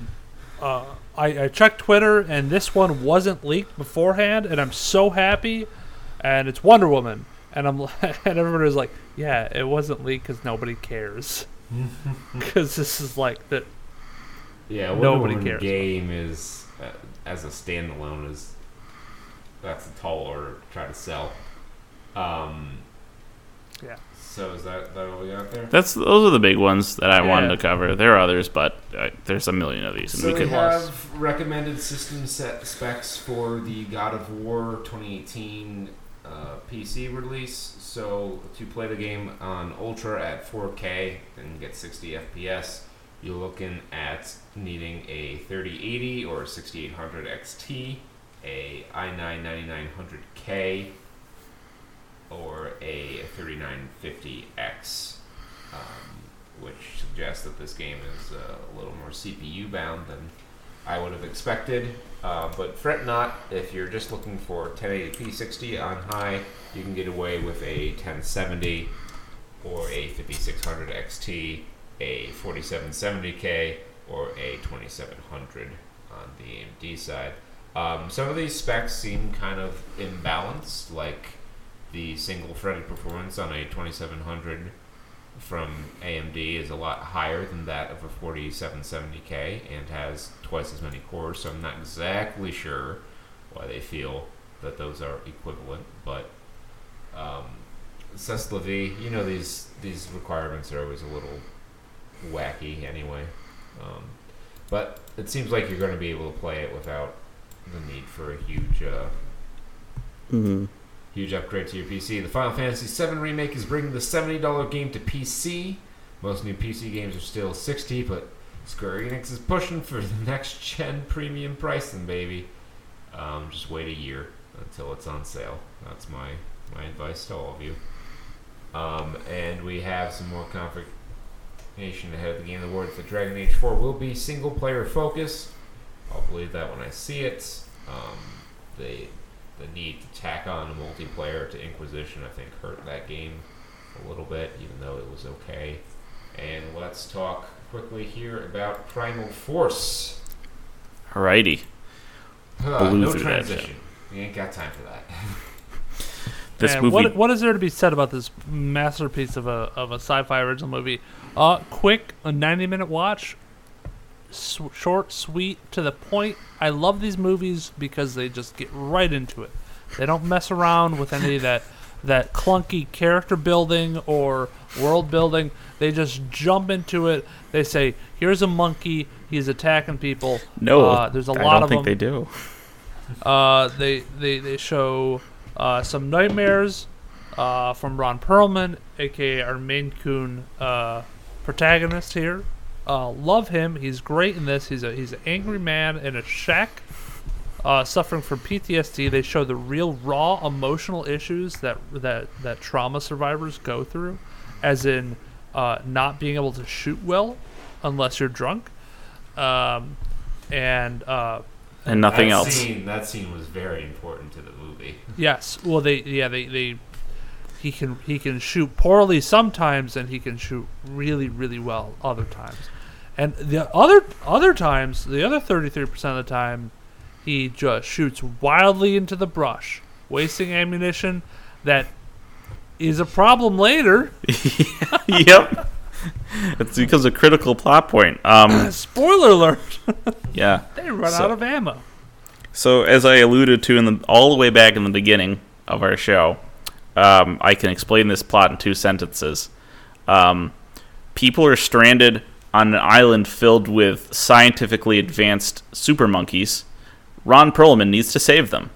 uh, I, "I checked Twitter and this one wasn't leaked beforehand, and I'm so happy, and it's Wonder Woman." And I'm [LAUGHS] and everybody was like, "Yeah, it wasn't leaked because nobody cares." [LAUGHS] [LAUGHS] Because this is like the Yeah, Wonder Nobody Woman cares. game is uh, as a standalone is that's a tall order to try to sell. Um, yeah. so is that that all we got there? That's those are the big ones that I wanted to cover. There are others, but uh, there's a million of these, and So we we could. have recommended system set specs for the God of War 2018 uh, PC release. So to play the game on Ultra at 4K and get 60 FPS, you're looking at needing a 3080 or 6800 XT, a i9 9900K, or a 3950X, um, which suggests that this game is a little more CPU bound than I would have expected. Uh, but fret not, if you're just looking for 1080p 60 on high, you can get away with a 1070 or a 5600 XT, a 4770K, or a 2700 on the AMD side. Um, some of these specs seem kind of imbalanced, like the single threaded performance on a 2700 from AMD is a lot higher than that of a 4770K and has twice as many cores, so I'm not exactly sure why they feel that those are equivalent, but um, Ceslavi, you know these these requirements are always a little wacky anyway. Um, but it seems like you're going to be able to play it without the need for a huge uh, Mhm. Huge upgrade to your PC. The Final Fantasy VII Remake is bringing the $70 game to PC. Most new PC games are still 60 but Square Enix is pushing for [LAUGHS] the next gen premium pricing, baby. Um, just wait a year until it's on sale. That's my, my advice to all of you. Um, and we have some more confirmation ahead of the Game The Awards that Dragon Age 4 will be single player focused. I'll believe that when I see it. Um, they the need to tack on a multiplayer to Inquisition, I think, hurt that game a little bit, even though it was okay. And let's talk quickly here about Primal Force. Alrighty. Uh, Blew no transition. We ain't got time for that. [LAUGHS] This Man, movie. What, what is there to be said about this masterpiece of a of a sci-fi original movie? Uh, quick, a ninety minute watch, s- short, sweet, to the point. I love these movies because they just get right into it. They don't mess around with any of that that clunky character building or world building. They just jump into it. They say, "Here's a monkey. He's attacking people." no, uh, there's a I lot don't of think them. they do. Uh, they they they show uh, some nightmares uh, from Ron Perlman, aka our main coon uh, protagonist here. Uh, love him. He's great in this. He's a he's an angry man in a shack. uh, suffering from PTSD. They show the real raw emotional issues that that that trauma survivors go through, as in uh, not being able to shoot well unless you're drunk, um, and uh, and nothing that else. Scene, that scene was very important to the movie. yes, well they yeah they they he can he can shoot poorly sometimes and he can shoot really really well other times, and the other other times the other thirty three percent of the time he just shoots wildly into the brush, wasting ammunition that is a problem later. [LAUGHS] yep. It's because of critical plot point. Um, [COUGHS] Spoiler alert: [LAUGHS] yeah. they run So- out of ammo. So as I alluded to in the all the way back in the beginning of our show, um, I can explain this plot in two sentences. Um, people are stranded on an island filled with scientifically advanced super monkeys. Ron Perlman needs to save them.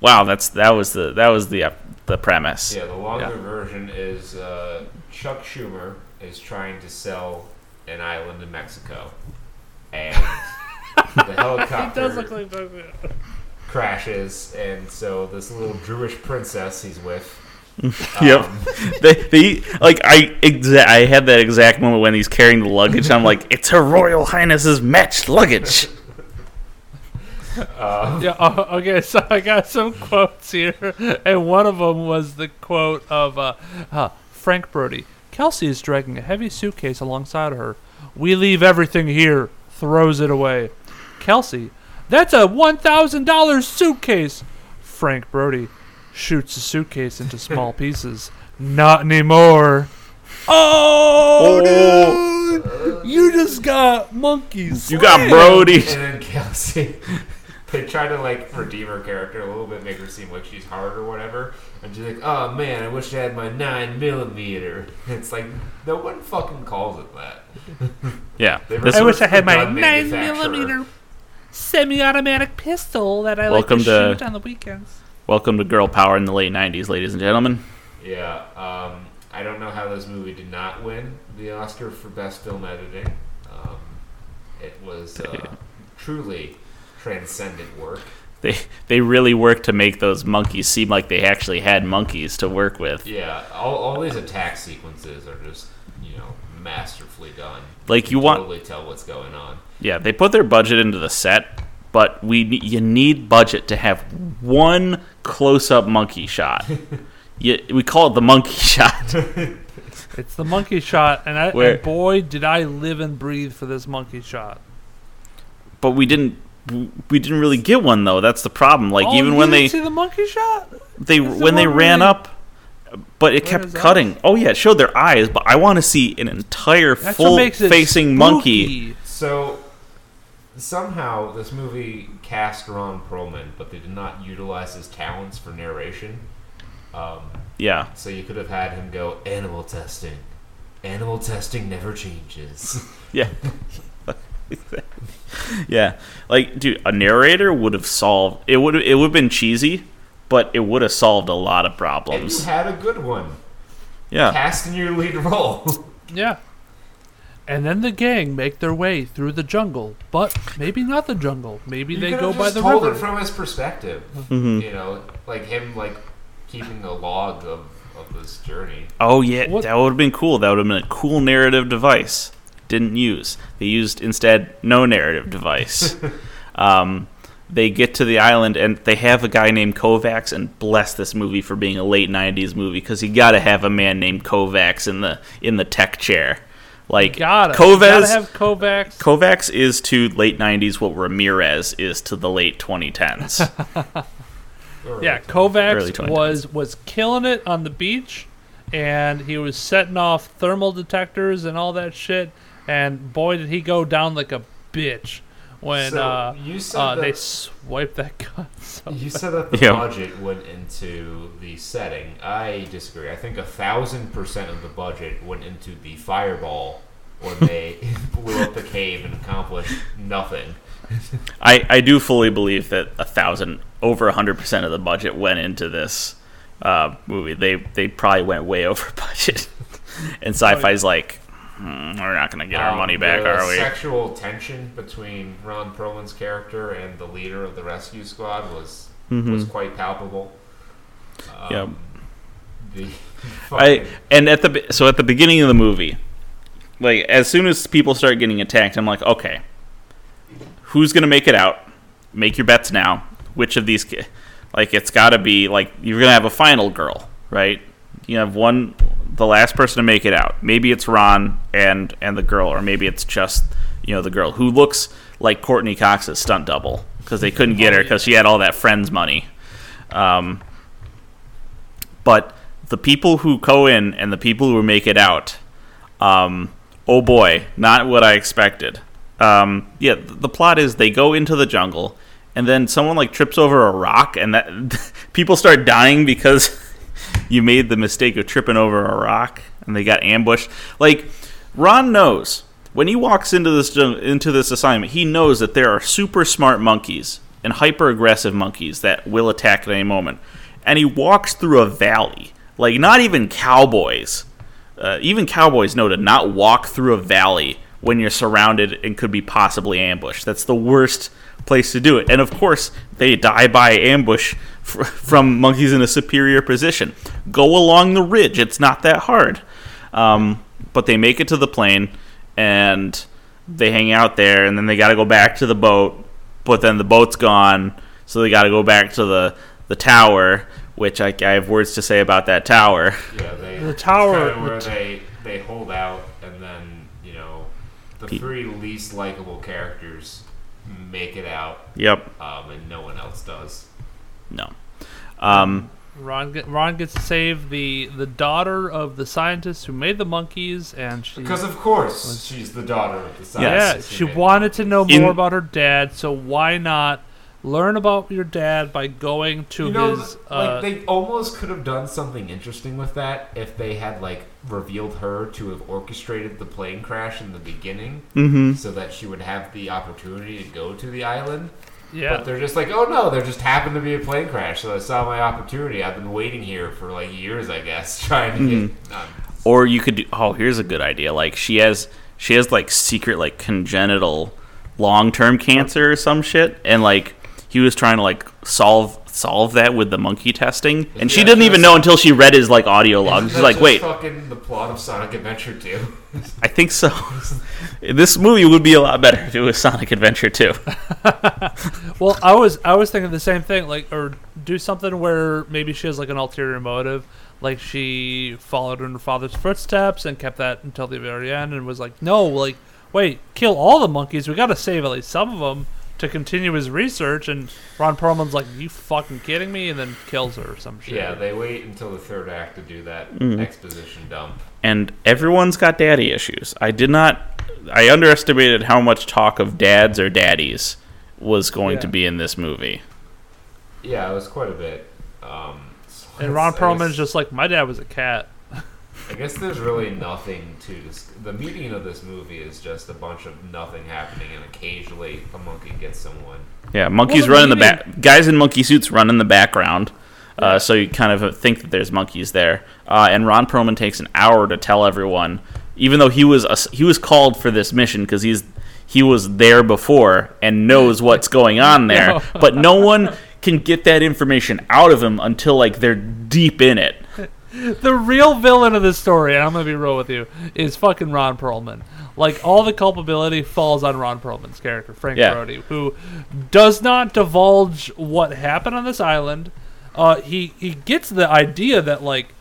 Wow, that's that was the that was the uh, the premise. Yeah, the longer Yeah. version is uh, Chuck Schumer is trying to sell an island in Mexico, and the [LAUGHS] helicopter like crashes, and so this little Jewish princess he's with. [LAUGHS] Yep. um, [LAUGHS] they, they like I exa- I had that exact moment when he's carrying the luggage. I'm like, it's Her Royal Highness's matched luggage. [LAUGHS] Yeah. Uh, okay. So I got some quotes here, and one of them was the quote of uh, uh, Frank Brody. Kelsey is dragging a heavy suitcase alongside of her. We leave everything here. Throws it away. Kelsey, that's a one thousand dollars suitcase. Frank Brody shoots a suitcase into small [LAUGHS] pieces. Not anymore. Oh, oh, dude! You just got monkeys. You got. Brody. and then Kelsey, [LAUGHS] they try to like redeem her character a little bit, make her seem like she's hard or whatever. And she's like, "Oh man, I wish I had my nine millimeter." [LAUGHS] It's like no one fucking calls it that. Yeah. I wish I had my nine millimeter semi-automatic pistol that I Welcome like to, to- shoot on the weekends. Welcome to Girl Power in the late '90s, ladies and gentlemen. Yeah, um, I don't know how this movie did not win the Oscar for Best Film Editing. Um, it was uh, truly transcendent work. They they really worked to make those monkeys seem like they actually had monkeys to work with. Yeah, all, all these attack sequences are just you know masterfully done. Like you can want, totally tell what's going on. yeah, they put their budget into the set, but we you need budget to have one close-up monkey shot. [LAUGHS] you, we call it the monkey [LAUGHS] shot. It's the monkey shot, and, I, Where- and boy, did I live and breathe for this monkey shot. but we didn't we didn't really get one though. That's the problem. Like Oh, even you when didn't they see the monkey shot, they Is the when they ran they- up, but it Where kept is that? cutting. Oh yeah, it showed their eyes, but I want to see an entire that's full what makes it facing monkey. So somehow this movie cast Ron Perlman, but they did not utilize his talents for narration. Um, Yeah, so you could have had him go animal testing. Animal testing never changes. [LAUGHS] yeah, [LAUGHS] yeah. Like, dude, a narrator would have solved. It would it would have been cheesy, but it would have solved a lot of and you had a good one. Yeah, Cast in your lead role. Yeah. And then the gang make their way through the jungle, but maybe not the jungle. Maybe You they go have by the told river. it from his perspective. Mhm. You know, like him, like keeping a log of, of this journey. Oh yeah, What- that would have been cool. That would have been a cool narrative device. Didn't use. They used instead no narrative device. [LAUGHS] um, they get to the island and they have a guy named Kovacs. And bless this movie for being a late '90s movie because you got to have a man named Kovacs in the in the tech chair. Like Gotta. Kovacs. Have Kovacs. Kovacs is to late '90s what Ramirez is to the late 2010s. Or [LAUGHS] Yeah, Kovacs 2010s. was was killing it on the beach, and he was setting off thermal detectors and all that shit. And boy, did he go down like a bitch when So, uh, you said uh, that- they swiped that gun. [LAUGHS] So You said that the Yeah. budget went into the setting. I disagree. I think a thousand percent of the budget went into the fireball when they [LAUGHS] [LAUGHS] blew up the cave and accomplished nothing. I, I do fully believe that a thousand over a hundred percent of the budget went into this uh, movie. They they probably went way over budget, and sci-fi's like, "Mm, we're not going to get our Um, money back, are we? Sexual tension between Ron Perlman's character and the leader of the rescue squad was was quite palpable. Um, Yep. The [LAUGHS] I and at the so at the beginning of the movie, like as soon as people start getting attacked, I'm like, okay, who's gonna make it out? Make your bets now. Which of these, like, it's got to be like you're gonna have a final girl, right? You have one, the last person to make it out. Maybe it's Ron and and the girl, or maybe it's just you know the girl who looks like Courteney Cox's stunt double because they couldn't get her because she had all that Friends money. Um, but the people who go in and the people who make it out, um, oh boy, not what I expected. Um, yeah, the plot is they go into the jungle, and then someone like trips over a rock, and that [LAUGHS] people start dying because you made the mistake of tripping over a rock, and they got ambushed. Like Ron knows when he walks into this into this assignment, he knows that there are super smart monkeys and hyper aggressive monkeys that will attack at any moment, and he walks through a valley. Like not even cowboys, uh, even cowboys know to not walk through a valley when you're surrounded and could be possibly ambushed. That's the worst place to do it. And of course, they die by ambush fr- from monkeys in a superior position. Go along the ridge; it's not that hard. Um, but they make it to the plane and they hang out there, and then they got to go back to the boat. But then the boat's gone, so they got to go back to the the tower. Which I, I have words to say about that tower. Yeah, they The tower- kinda where the t- they they hold out, and then you know the Pe- three least likable characters make it out, Yep. um, and no one else does. No. Um, Ron get, Ron gets to save the the daughter of the scientist who made the monkeys, and she Because of course she's the daughter of the scientist. Yeah, she wanted to know In- more about her dad. So why not learn about your dad by going to You know, his? th- Uh, like they almost could have done something interesting with that if they had like revealed her to have orchestrated the plane crash in the beginning, mhm. so that she would have the opportunity to go to the island. yeah, But they're just like, oh no, there just happened to be a plane crash, so I saw my opportunity. I've been waiting here for like years, I guess, [LAUGHS] trying to get. Um, Or you could do. Oh, here's a good idea. Like she has, she has like secret like congenital long term cancer or some shit, and like he was trying to like solve solve that with the monkey testing, and she didn't even that's- know until she read his like audio log. She's that like, just wait, fucking the plot of Sonic Adventure 2. I think so. [LAUGHS] this movie would be a lot better if it was Sonic Adventure 2. [LAUGHS] Well, I was I was thinking the same thing, like or do something where maybe she has like an ulterior motive, like she followed in her father's footsteps and kept that until the very end, and was like, no, like wait, kill all the monkeys. We got to save at least some of them to continue his research. And Ron Perlman's like, you fucking kidding me? And then kills her or some shit. yeah, they wait until the third act to do that Mm. exposition dump. and everyone's got daddy issues. I did not. I underestimated how much talk of dads or daddies was going to be in this movie. Yeah, it was quite a bit. Um, so and Ron it's- I Perlman's just like, my dad was a cat. I guess there's really nothing to dis- the meaning of this movie is just a bunch of nothing happening, and occasionally a monkey gets someone. Yeah, monkeys Well, run in the back. Guys in monkey suits run in the background, uh, so you kind of think that there's monkeys there. Uh, and Ron Perlman takes an hour to tell everyone, even though he was a, he was called for this mission because he's he was there before and knows what's going on [LAUGHS] there, No. but no one can get that information out of him until like they're deep in it. The real villain of this story, and I'm gonna be real with you, is fucking Ron Perlman. Like all the culpability falls on Ron Perlman's character, Frank Yeah. Brody, who does not divulge what happened on this island. Uh, he he gets the idea that like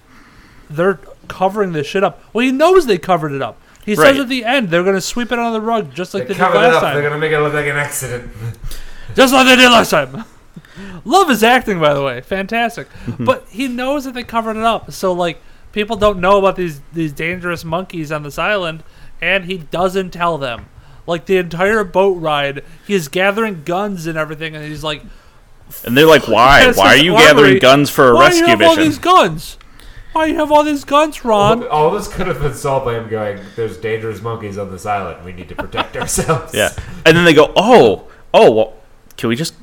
they're covering this shit up. Well, he knows they covered it up. He Right. says at the end they're gonna sweep it under the rug, just like They they, did covered it last up. time. They're gonna make it look like an accident. Just like they did last time. Love his acting, by the way, fantastic. Mm-hmm. [LAUGHS] but he knows that they covered it up, so like people don't know about these these dangerous monkeys on this island, and he doesn't tell them. Like the entire boat ride, he's gathering guns and everything, and he's like, And they're like, "Why? [LAUGHS] Why are you armory. gathering guns for a rescue mission? "Why do you rescue have all these guns? Why do you have all these guns, Ron?" All this could have been solved by him going, "There's dangerous monkeys on this island. We need to protect [LAUGHS] ourselves." Yeah, and then they go, "Oh, oh, well, can we just?"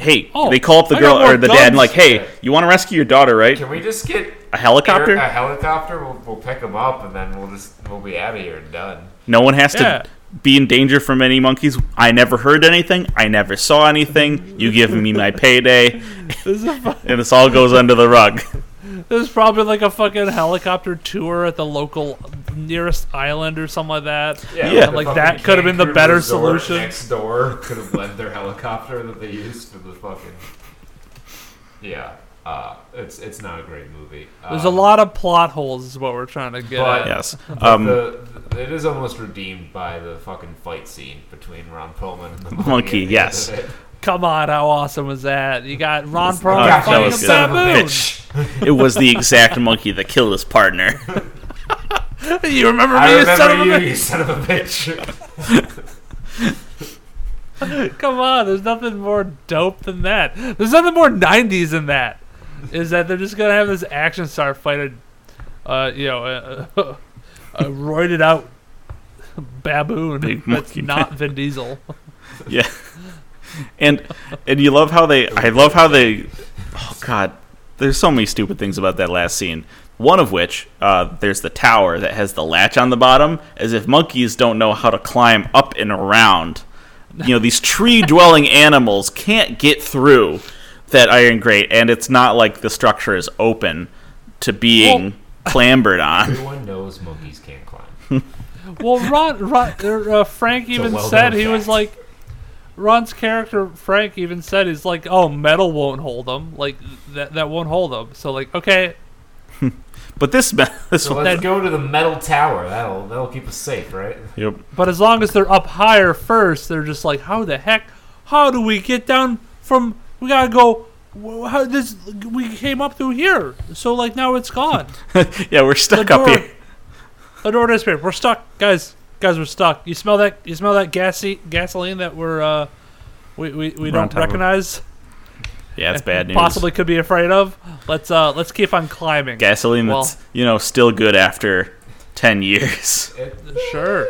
Hey, Oh, they call up the girl or the dad and like, "Hey, you want to rescue your daughter, right?" Can we just get a helicopter. A helicopter. We'll, we'll pick them up and then we'll just we'll be out of here and done. No one has Yeah. to be in danger from any monkeys. I never heard anything. I never saw anything. You give me my payday, This is, a [LAUGHS] and this all goes under the rug. This is probably like a fucking helicopter tour at the local nearest island or something like that. Yeah. the Like, that could have been the better resort solution. Next door could have lent their helicopter that they used for the fucking. Yeah, uh, it's it's not a great movie. There's Um, a lot of plot holes, is what we're trying to get But- at. Yes. Um, the, the- it is almost redeemed by the fucking fight scene between Ron Perlman and the monkey. Monkey, at the end yes. [LAUGHS] of it. Come on, how awesome was that? You got Ron Perlman that fighting was a good. Son of a baboon. bitch. it was the exact monkey that killed his partner. [LAUGHS] you remember me, I you son of a you, bitch? you son of a bitch. [LAUGHS] Come on, there's nothing more dope than that. There's nothing more 90s than that. Is that they're just gonna have this action star fight a, uh, you know, a, a, [LAUGHS] a roided out baboon Big that's not Vin Diesel. yeah. And and you love how they I love how they oh god there's so many stupid things about that last scene. One of which, uh, there's the tower that has the latch on the bottom, as if monkeys don't know how to climb up and around. You know, these tree dwelling animals can't get through that iron grate, and it's not like the structure is open to being [LAUGHS] clambered on. Everyone knows monkeys can't climb. Well, Ron, Ron uh, Frank even well-known said he was like, Ron's character Frank even said he's like, oh, metal won't hold them. like that that won't hold them." So like, okay, [LAUGHS] But this ma- [LAUGHS] this So one, let's go to the metal tower. That'll that'll keep us safe, right? yep. but as long as they're up higher first, they're just like, how the heck? How do we get down from? We gotta go. How this? We came up through here, so like now it's gone. [LAUGHS] yeah, we're stuck The up here. The door disappeared. We're stuck, guys. Guys, we're stuck. You smell that? You smell that gassy gasoline that we're uh, we we, we don't recognize. Yeah, it's [LAUGHS] bad news. Possibly could be afraid of. Let's uh let's keep on climbing. gasoline Well- that's you know still good after 10 years It, Sure.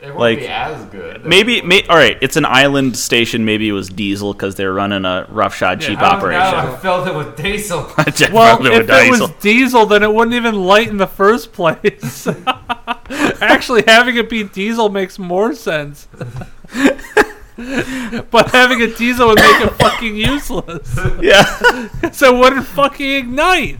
It won't Like, be as good. maybe may, all right it's an island station maybe it was diesel because they're running a roughshod Yeah, jeep I don't I don't know, operation I filled it with diesel. [LAUGHS] Jeff Well, Butler if with it was diesel. diesel, then it wouldn't even light in the first place. [LAUGHS] Actually, having it be diesel makes more sense. [LAUGHS] but having a diesel would make it fucking useless. yeah So it wouldn't fucking ignite.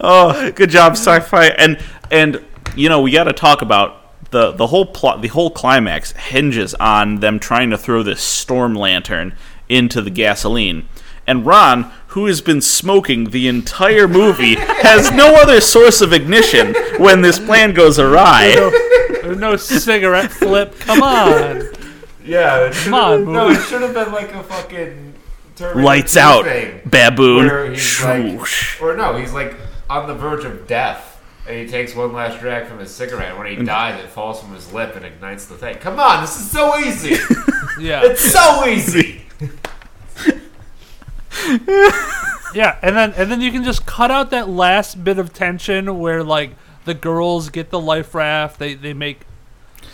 oh good job sci-fi and and you know we got to talk about the the whole plot the whole climax hinges on them trying to throw this storm lantern into the gasoline and Ron, who has been smoking the entire movie, [LAUGHS] has no other source of ignition when this plan goes awry. There's no cigarette flip. Come on. Yeah, Come should on, have, no, it should have been like a fucking Terminator Lights out, thing, where baboon. he's like, or no, he's like on the verge of death, and he takes one last drag from his cigarette. When he dies, it falls from his lip and ignites the thing. Come on, this is so easy. [LAUGHS] Yeah. it's so easy. [LAUGHS] Yeah, and then and then you can just cut out that last bit of tension where like the girls get the life raft, they they make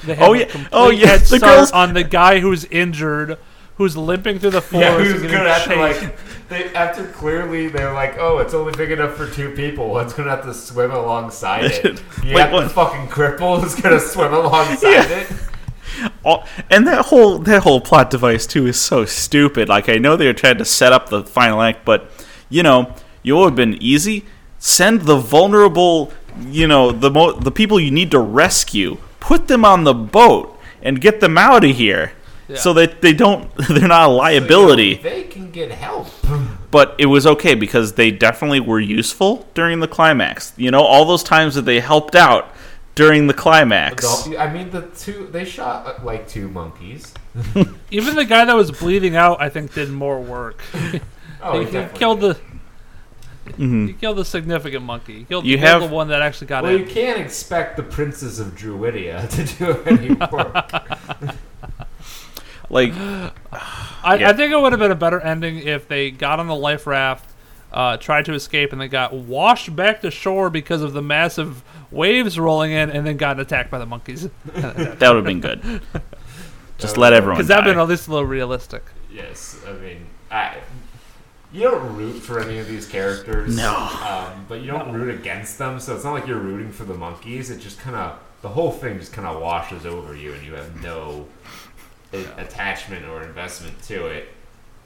they have Oh, a yeah. Oh, complete Oh, yeah, head the start girls- on the guy who's injured, who's limping through the [LAUGHS] forest. Yeah, and who's getting gonna have to like they after clearly they're like, oh, it's only big enough for two people. One's gonna have to swim alongside it. [LAUGHS] You Wait, have the fucking cripple is gonna swim [LAUGHS] alongside Yeah. it. All, and that whole that whole plot device too is so stupid. Like I know they were trying to set up the final act, but you know, you would have been easy. Send the vulnerable, you know, the mo- the people you need to rescue. Put them on the boat and get them out of here, Yeah. so that they don't [LAUGHS] they're not a liability. They can get help. [LAUGHS] but it was okay because they definitely were useful during the climax. You know, all those times that they helped out during the climax. I mean, the two they shot uh, like two monkeys. [LAUGHS] Even the guy that was bleeding out, I think, did more work. Oh, he, he he killed did. the Mhm. he killed the significant monkey. He killed, You he killed have- the one that actually got Well, in. you can't expect the princes of Druidia to do any work. Like, I, Yeah. I think it would have been a better ending if they got on the life raft, uh, tried to escape, and they got washed back to shore because of the massive waves rolling in, and then got attacked by the monkeys. [LAUGHS] that would have been good. Just let everyone Because that'd die. been at least a little realistic. yes, I mean, I, you don't root for any of these characters. No. Um, but you don't root against them, so it's not like you're rooting for the monkeys. It just kind of the whole thing just kind of washes over you, and you have no a- attachment or investment to it.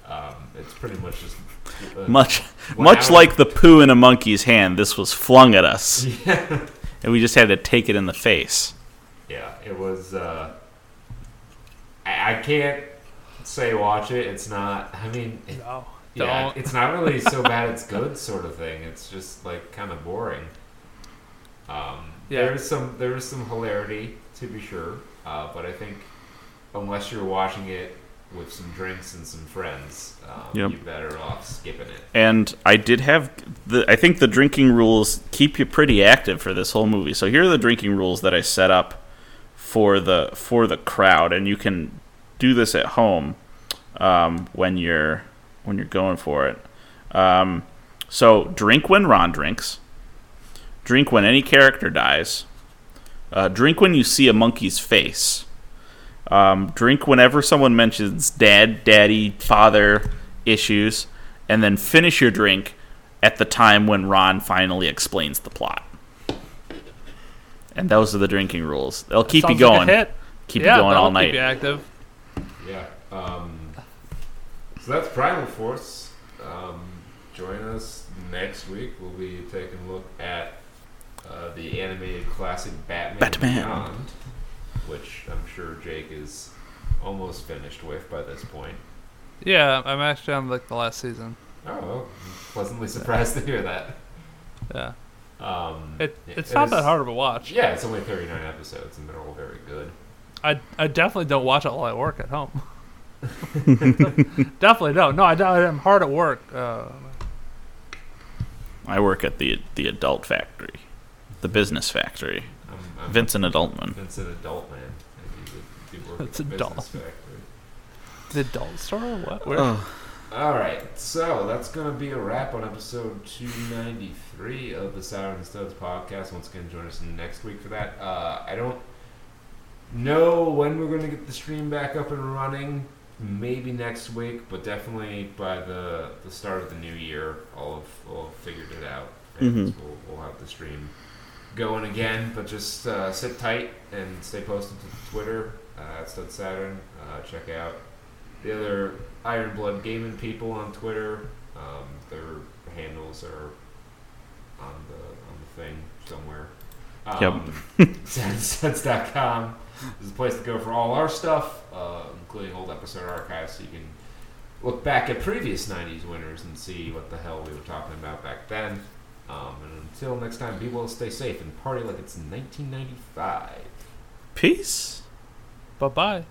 Um, it's pretty much just uh, Much, much I- like the poo in a monkey's hand, this was flung at us, [LAUGHS] Yeah, and we just had to take it in the face. yeah. It was. Uh, I, I can't say watch it. It's not. I mean, it, No, Yeah, don't. it's not really so bad it's good sort of thing. It's just like kind of boring. Um, Yeah. There is some there is some hilarity to be sure, uh, but I think unless you're watching it with some drinks and some friends, um, Yep. you're better off skipping it. And I did have the. I think the drinking rules keep you pretty active for this whole movie. So here are the drinking rules that I set up for the for the crowd, and you can do this at home um, when you're when you're going for it. Um, so drink when Ron drinks. Drink when any character dies. Uh, drink when you see a monkey's face. Um, drink whenever someone mentions dad, daddy, father issues, and then finish your drink at the time when Ron finally explains the plot. And those are the drinking rules. They'll keep you Sounds like a going. hit. Keep yeah, you going that'll all Keep night. you active. Yeah. Um, so that's Primal Force. Um, join us next week. We'll be taking a look at uh, the animated classic Batman, Batman. Beyond, which I'm sure Jake is almost finished with by this point. Yeah, I'm actually on like the last season. Oh, well, pleasantly surprised to hear that. Yeah, Um, it yeah, it's it not is- that hard of a watch. Yeah, it's only 39 episodes, and they're all very good. I I definitely don't watch it while I work at home. [LAUGHS] definitely don't. No, I, I'm hard at work. Uh, I work at the the adult factory, the business factory. I'm, I'm Vincent Adultman. Vincent Adultman. If you would be working [LAUGHS] It's a doll. adult. factory. the adult store? or What? Where? Oh, All right, so that's gonna be a wrap on episode 293 of the Saturn Studs podcast. Once again, join us next week for that. Uh, I don't know when we're gonna get the stream back up and running. Maybe next week, but definitely by the the start of the new year, I'll have, I'll have figured it out, and Mhm. we'll, we'll have the stream going again. But just uh, sit tight and stay posted to Twitter uh, at Studs Saturn. Uh, check out the other Iron Blood Gaming people on Twitter. Um, their handles are on the on the thing somewhere. Um, [LAUGHS] yep. Sense.com is the place to go for all our stuff, uh, including old episode archives, so you can look back at previous '90s winners and see what the hell we were talking about back then. Um, and until next time, be well, stay safe, and party like it's 1995. peace. Bye bye.